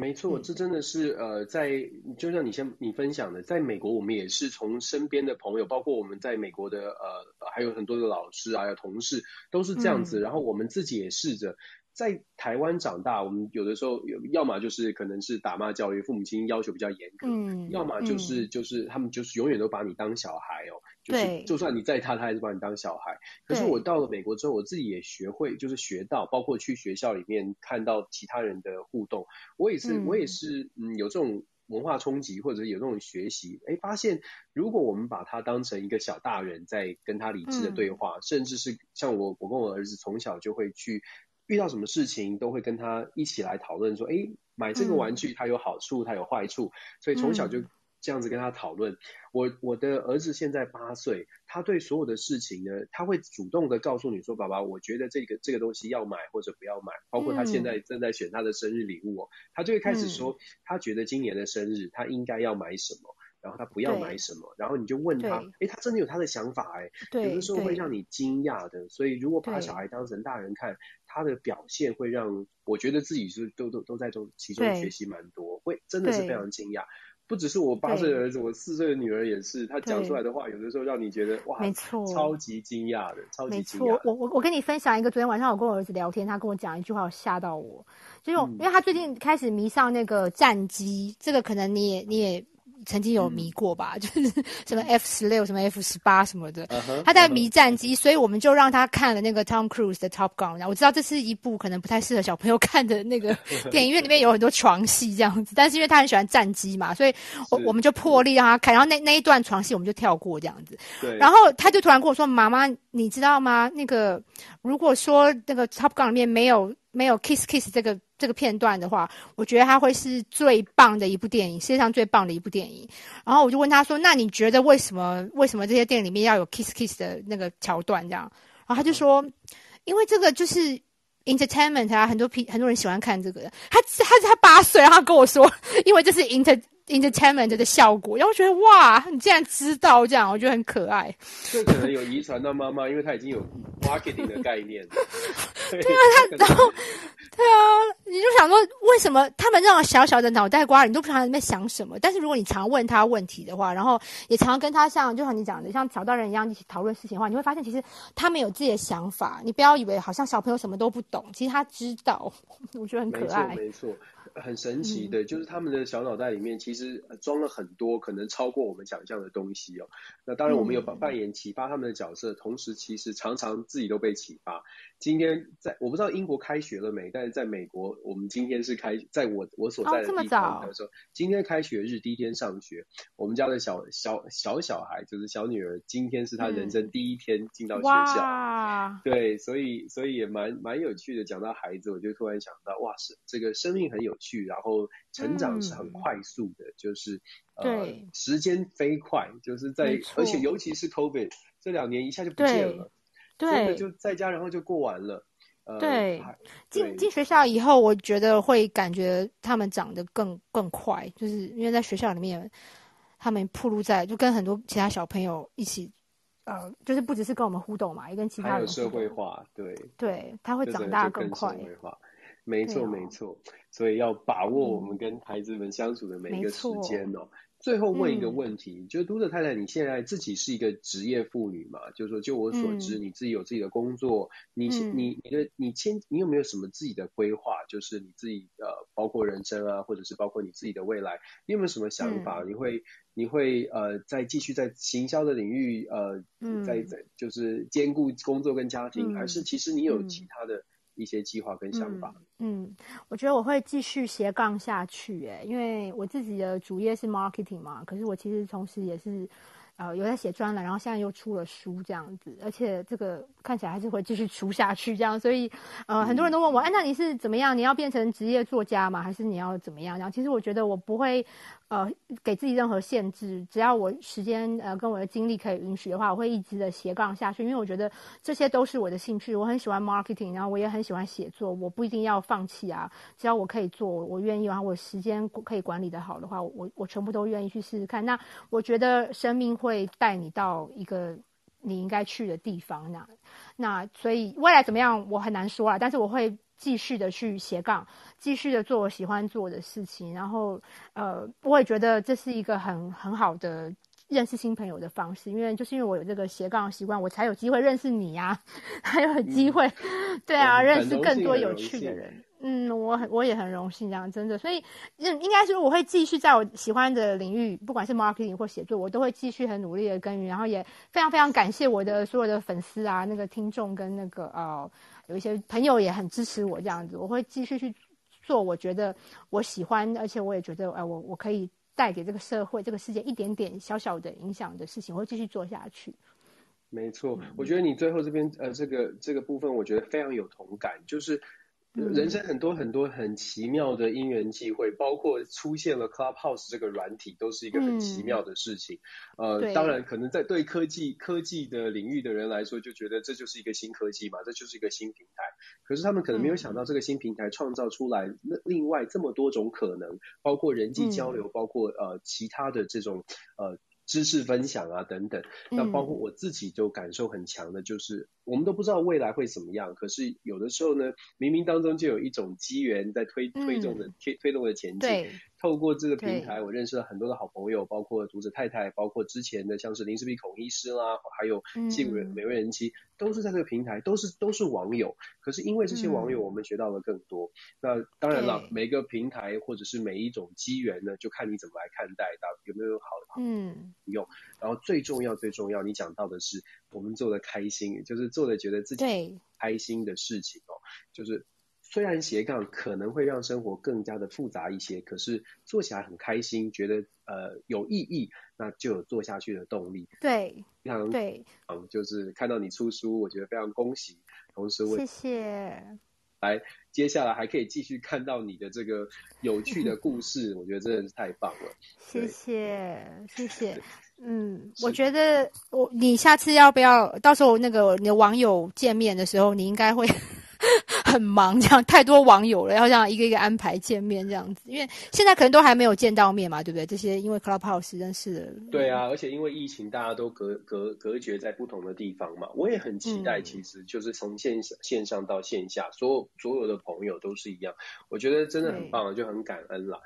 A: 没错，这真的是呃，在就像你先你分享的，在美国我们也是从身边的朋友，包括我们在美国的呃，还有很多的老师啊，还有同事都是这样子，嗯、然后我们自己也试着。在台湾长大，我们有的时候有，要么就是可能是打骂教育，父母亲要求比较严格，嗯，要么就是、嗯、就是他们就是永远都把你当小孩哦，就是就算你再他，他还是把你当小孩。可是我到了美国之后，我自己也学会，就是学到，包括去学校里面看到其他人的互动，我也是、嗯、我也是嗯有这种文化冲击，或者是有这种学习，哎，发现如果我们把他当成一个小大人在跟他理智的对话，嗯、甚至是像我我跟我儿子从小就会去。遇到什么事情都会跟他一起来讨论，说，哎，买这个玩具它有好处，它有坏处，所以从小就这样子跟他讨论。我我的儿子现在八岁，他对所有的事情呢，他会主动的告诉你说，爸爸，我觉得这个这个东西要买或者不要买，包括他现在正在选他的生日礼物哦，他就会开始说，他觉得今年的生日他应该要买什么。然后他不要买什么，然后你就问他，哎，他真的有他的想法哎，有的时候会让你惊讶的。所以如果把小孩当成大人看，他的表现会让我觉得自己是都都都在中其中学习蛮多，会真的是非常惊讶。不只是我八岁的儿子，我四岁的女儿也是，他讲出来的话，有的时候让你觉得哇，没错，超级惊讶的，超级惊讶。
B: 我我我跟你分享一个，昨天晚上我跟我儿子聊天，他跟我讲一句话，我吓到我，就是因为他最近开始迷上那个战机，这个可能你也你也。曾经有迷过吧，嗯、就是什么 F 十六、什么 F 十八什么的，uh -huh, 他在迷战机，uh -huh. 所以我们就让他看了那个 Tom Cruise 的 Top Gun。然后我知道这是一部可能不太适合小朋友看的那个 电影，因为里面有很多床戏这样子。但是因为他很喜欢战机嘛，所以我我们就破例让他看。然后那那一段床戏我们就跳过这样子。对。然后他就突然跟我说：“妈妈，你知道吗？那个如果说那个 Top Gun 里面没有没有 Kiss Kiss 这个。”这个片段的话，我觉得他会是最棒的一部电影，世界上最棒的一部电影。然后我就问他说：“那你觉得为什么？为什么这些电影里面要有 kiss kiss 的那个桥段？”这样，然后他就说：“因为这个就是 entertainment 啊，很多很多人喜欢看这个。他”他他八岁，然后跟我说：“因为这是 inter。” Entertainment 的效果，然后我觉得哇，你竟然知道这样，我觉得很可爱。
A: 这可能有遗传到妈妈，因为她已经有 marketing 的概念。
B: 对，啊，他然后对啊，你就想说，为什么他们这种小小的脑袋瓜，你都不知道他在想什么？但是如果你常问他问题的话，然后也常跟他像，就像你讲的，像小大人一样一起讨论事情的话，你会发现其实他们有自己的想法。你不要以为好像小朋友什么都不懂，其实他知道。我觉得很可爱。
A: 没错，没错。很神奇的，就是他们的小脑袋里面其实装了很多可能超过我们想象的东西哦。那当然，我们有扮扮演启发他们的角色，同时其实常常自己都被启发。今天在我不知道英国开学了没，但是在美国，我们今天是开在我我所在的地方的时候，今天开学日第一天上学，我们家的小小小小孩就是小女儿，今天是她人生第一天进到学校，对，所以所以也蛮蛮有趣的。讲到孩子，我就突然想到，哇，是这个生命很有趣，然后成长是很快速的，嗯、就是呃，时间飞快，就是在而且尤其是 COVID 这两年一下就不见了，对，真的就在家然后就过完了。呃，
B: 对，进进学校以后，我觉得会感觉他们长得更更快，就是因为在学校里面，他们暴露在就跟很多其他小朋友一起，呃，就是不只是跟我们互动嘛，也跟其他人
A: 还有社会化，对，
B: 对，他会长大更快。
A: 社会化，没错没错，所以要把握我们跟孩子们相处的每一个时间哦。最后问一个问题，嗯、就是读者太太，你现在自己是一个职业妇女嘛？就是说，就我所知，嗯、你自己有自己的工作，你你你的你签，你有没有什么自己的规划？就是你自己呃，包括人生啊，或者是包括你自己的未来，你有没有什么想法？嗯、你会你会呃，再继续在行销的领域呃，嗯、在在就是兼顾工作跟家庭，嗯、还是其实你有其他的？嗯一些计划跟想法
B: 嗯。嗯，我觉得我会继续斜杠下去，哎，因为我自己的主业是 marketing 嘛，可是我其实同时也是，呃，有在写专栏，然后现在又出了书这样子，而且这个看起来还是会继续出下去这样，所以，呃，很多人都问我，哎、嗯，那你是怎么样？你要变成职业作家吗？还是你要怎么样？然后其实我觉得我不会。呃，给自己任何限制，只要我时间呃跟我的精力可以允许的话，我会一直的斜杠下去，因为我觉得这些都是我的兴趣。我很喜欢 marketing，然后我也很喜欢写作，我不一定要放弃啊，只要我可以做，我愿意，然后我时间可以管理的好的话，我我全部都愿意去试试看。那我觉得生命会带你到一个你应该去的地方，那那所以未来怎么样，我很难说啊，但是我会。继续的去斜杠，继续的做我喜欢做的事情，然后呃，我也觉得这是一个很很好的认识新朋友的方式，因为就是因为我有这个斜杠的习惯，我才有机会认识你呀、啊，还有机会，嗯、对啊，认识更多有趣的人。嗯，我很我也很荣幸这样，真的，所以应应该说我会继续在我喜欢的领域，不管是 marketing 或写作，我都会继续很努力的耕耘，然后也非常非常感谢我的所有的粉丝啊，那个听众跟那个呃。有一些朋友也很支持我这样子，我会继续去做我觉得我喜欢，而且我也觉得，哎、呃，我我可以带给这个社会、这个世界一点点小小的影响的事情，我会继续做下去。
A: 没错，我觉得你最后这边呃，这个这个部分，我觉得非常有同感，就是。人生很多很多很奇妙的因缘际会，包括出现了 Clubhouse 这个软体，都是一个很奇妙的事情。嗯、呃，当然可能在对科技科技的领域的人来说，就觉得这就是一个新科技嘛，这就是一个新平台。可是他们可能没有想到，这个新平台创造出来那另外这么多种可能，包括人际交流，嗯、包括呃其他的这种呃。知识分享啊，等等，那包括我自己就感受很强的，就是、嗯、我们都不知道未来会怎么样，可是有的时候呢，冥冥当中就有一种机缘在推推动的推、嗯、推动的前进。对透过这个平台，我认识了很多的好朋友，包括读者太太，包括之前的像是林氏璧孔医师啦，还有戏骨美味人妻，都是在这个平台，都是都是网友。可是因为这些网友，我们学到了更多。那当然了，每个平台或者是每一种机缘呢，就看你怎么来看待，到有没有好的好用。然后最重要最重要，你讲到的是我们做的开心，就是做的觉得自己开心的事情哦，就是。虽然斜杠可能会让生活更加的复杂一些，可是做起来很开心，觉得呃有意义，那就有做下去的动力。
B: 对，非常对，
A: 嗯，就是看到你出书，我觉得非常恭喜，同时我谢
B: 谢。
A: 来，接下来还可以继续看到你的这个有趣的故事，我觉得真的是太棒了。
B: 谢谢，谢谢。嗯，我觉得我你下次要不要到时候那个你的网友见面的时候，你应该会。很忙，这样太多网友了，要这样一个一个安排见面这样子，因为现在可能都还没有见到面嘛，对不对？这些因为 Clubhouse 认识的。
A: 对啊，而且因为疫情，大家都隔隔隔绝在不同的地方嘛。我也很期待，其实就是从线上线上到线下，所有所有的朋友都是一样，我觉得真的很棒，就很感恩了。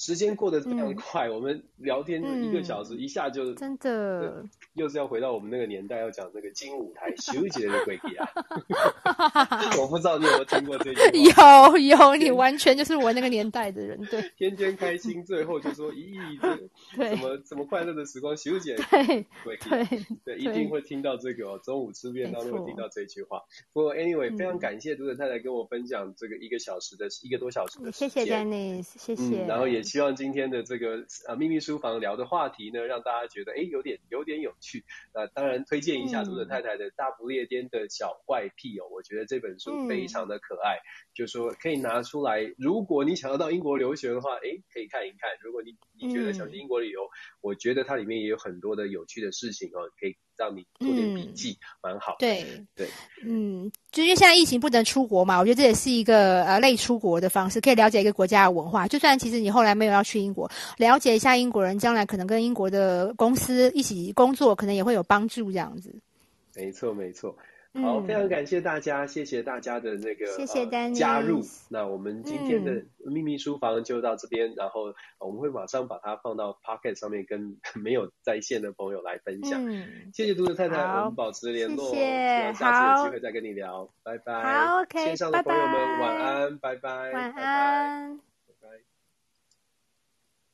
A: 时间过得非常快，嗯、我们聊天就一个小时，一下就、嗯、真的又是要回到我们那个年代，要讲那个金舞台修杰的鬼啊！我不知道你有没有听过这句话？有有，你完全就是我那个年代的人，对。天天开心，最后就说咦，这怎么怎么快乐的时光，修剪对鬼对对，一定会听到这个哦。中午吃便当都会听到这句话。不过 anyway，非常感谢读者太太跟我分享这个一个小时的一个多小时的时间，谢谢 Dennis，谢谢，然后也。希望今天的这个呃秘密书房聊的话题呢，让大家觉得哎有点有点有趣。那、呃、当然推荐一下读者太太的《大不列颠的小怪癖》哦，我觉得这本书非常的可爱，就说可以拿出来，如果你想要到英国留学的话，哎可以看一看。如果你你觉得想去英国旅游，我觉得它里面也有很多的有趣的事情哦，可以。让你做点笔记，蛮、嗯、好。对对，
B: 嗯，就因为现在疫情不能出国嘛，我觉得这也是一个呃类出国的方式，可以了解一个国家的文化。就算其实你后来没有要去英国，了解一下英国人，将来可能跟英国的公司一起工作，可能也会有帮助。这样子，
A: 没错没错。好，非常感谢大家，谢谢大家的那个
B: 谢谢、呃、
A: 加入。那我们今天的秘密书房就到这边，嗯、然后我们会马上把它放到 Pocket 上面，跟没有在线的朋友来分享。嗯、谢谢读者太太，我们保持联络，谢谢，下次有机会再跟你聊，拜拜。
B: 好，OK，
A: 线上的朋友们晚安，拜拜，
B: 晚安。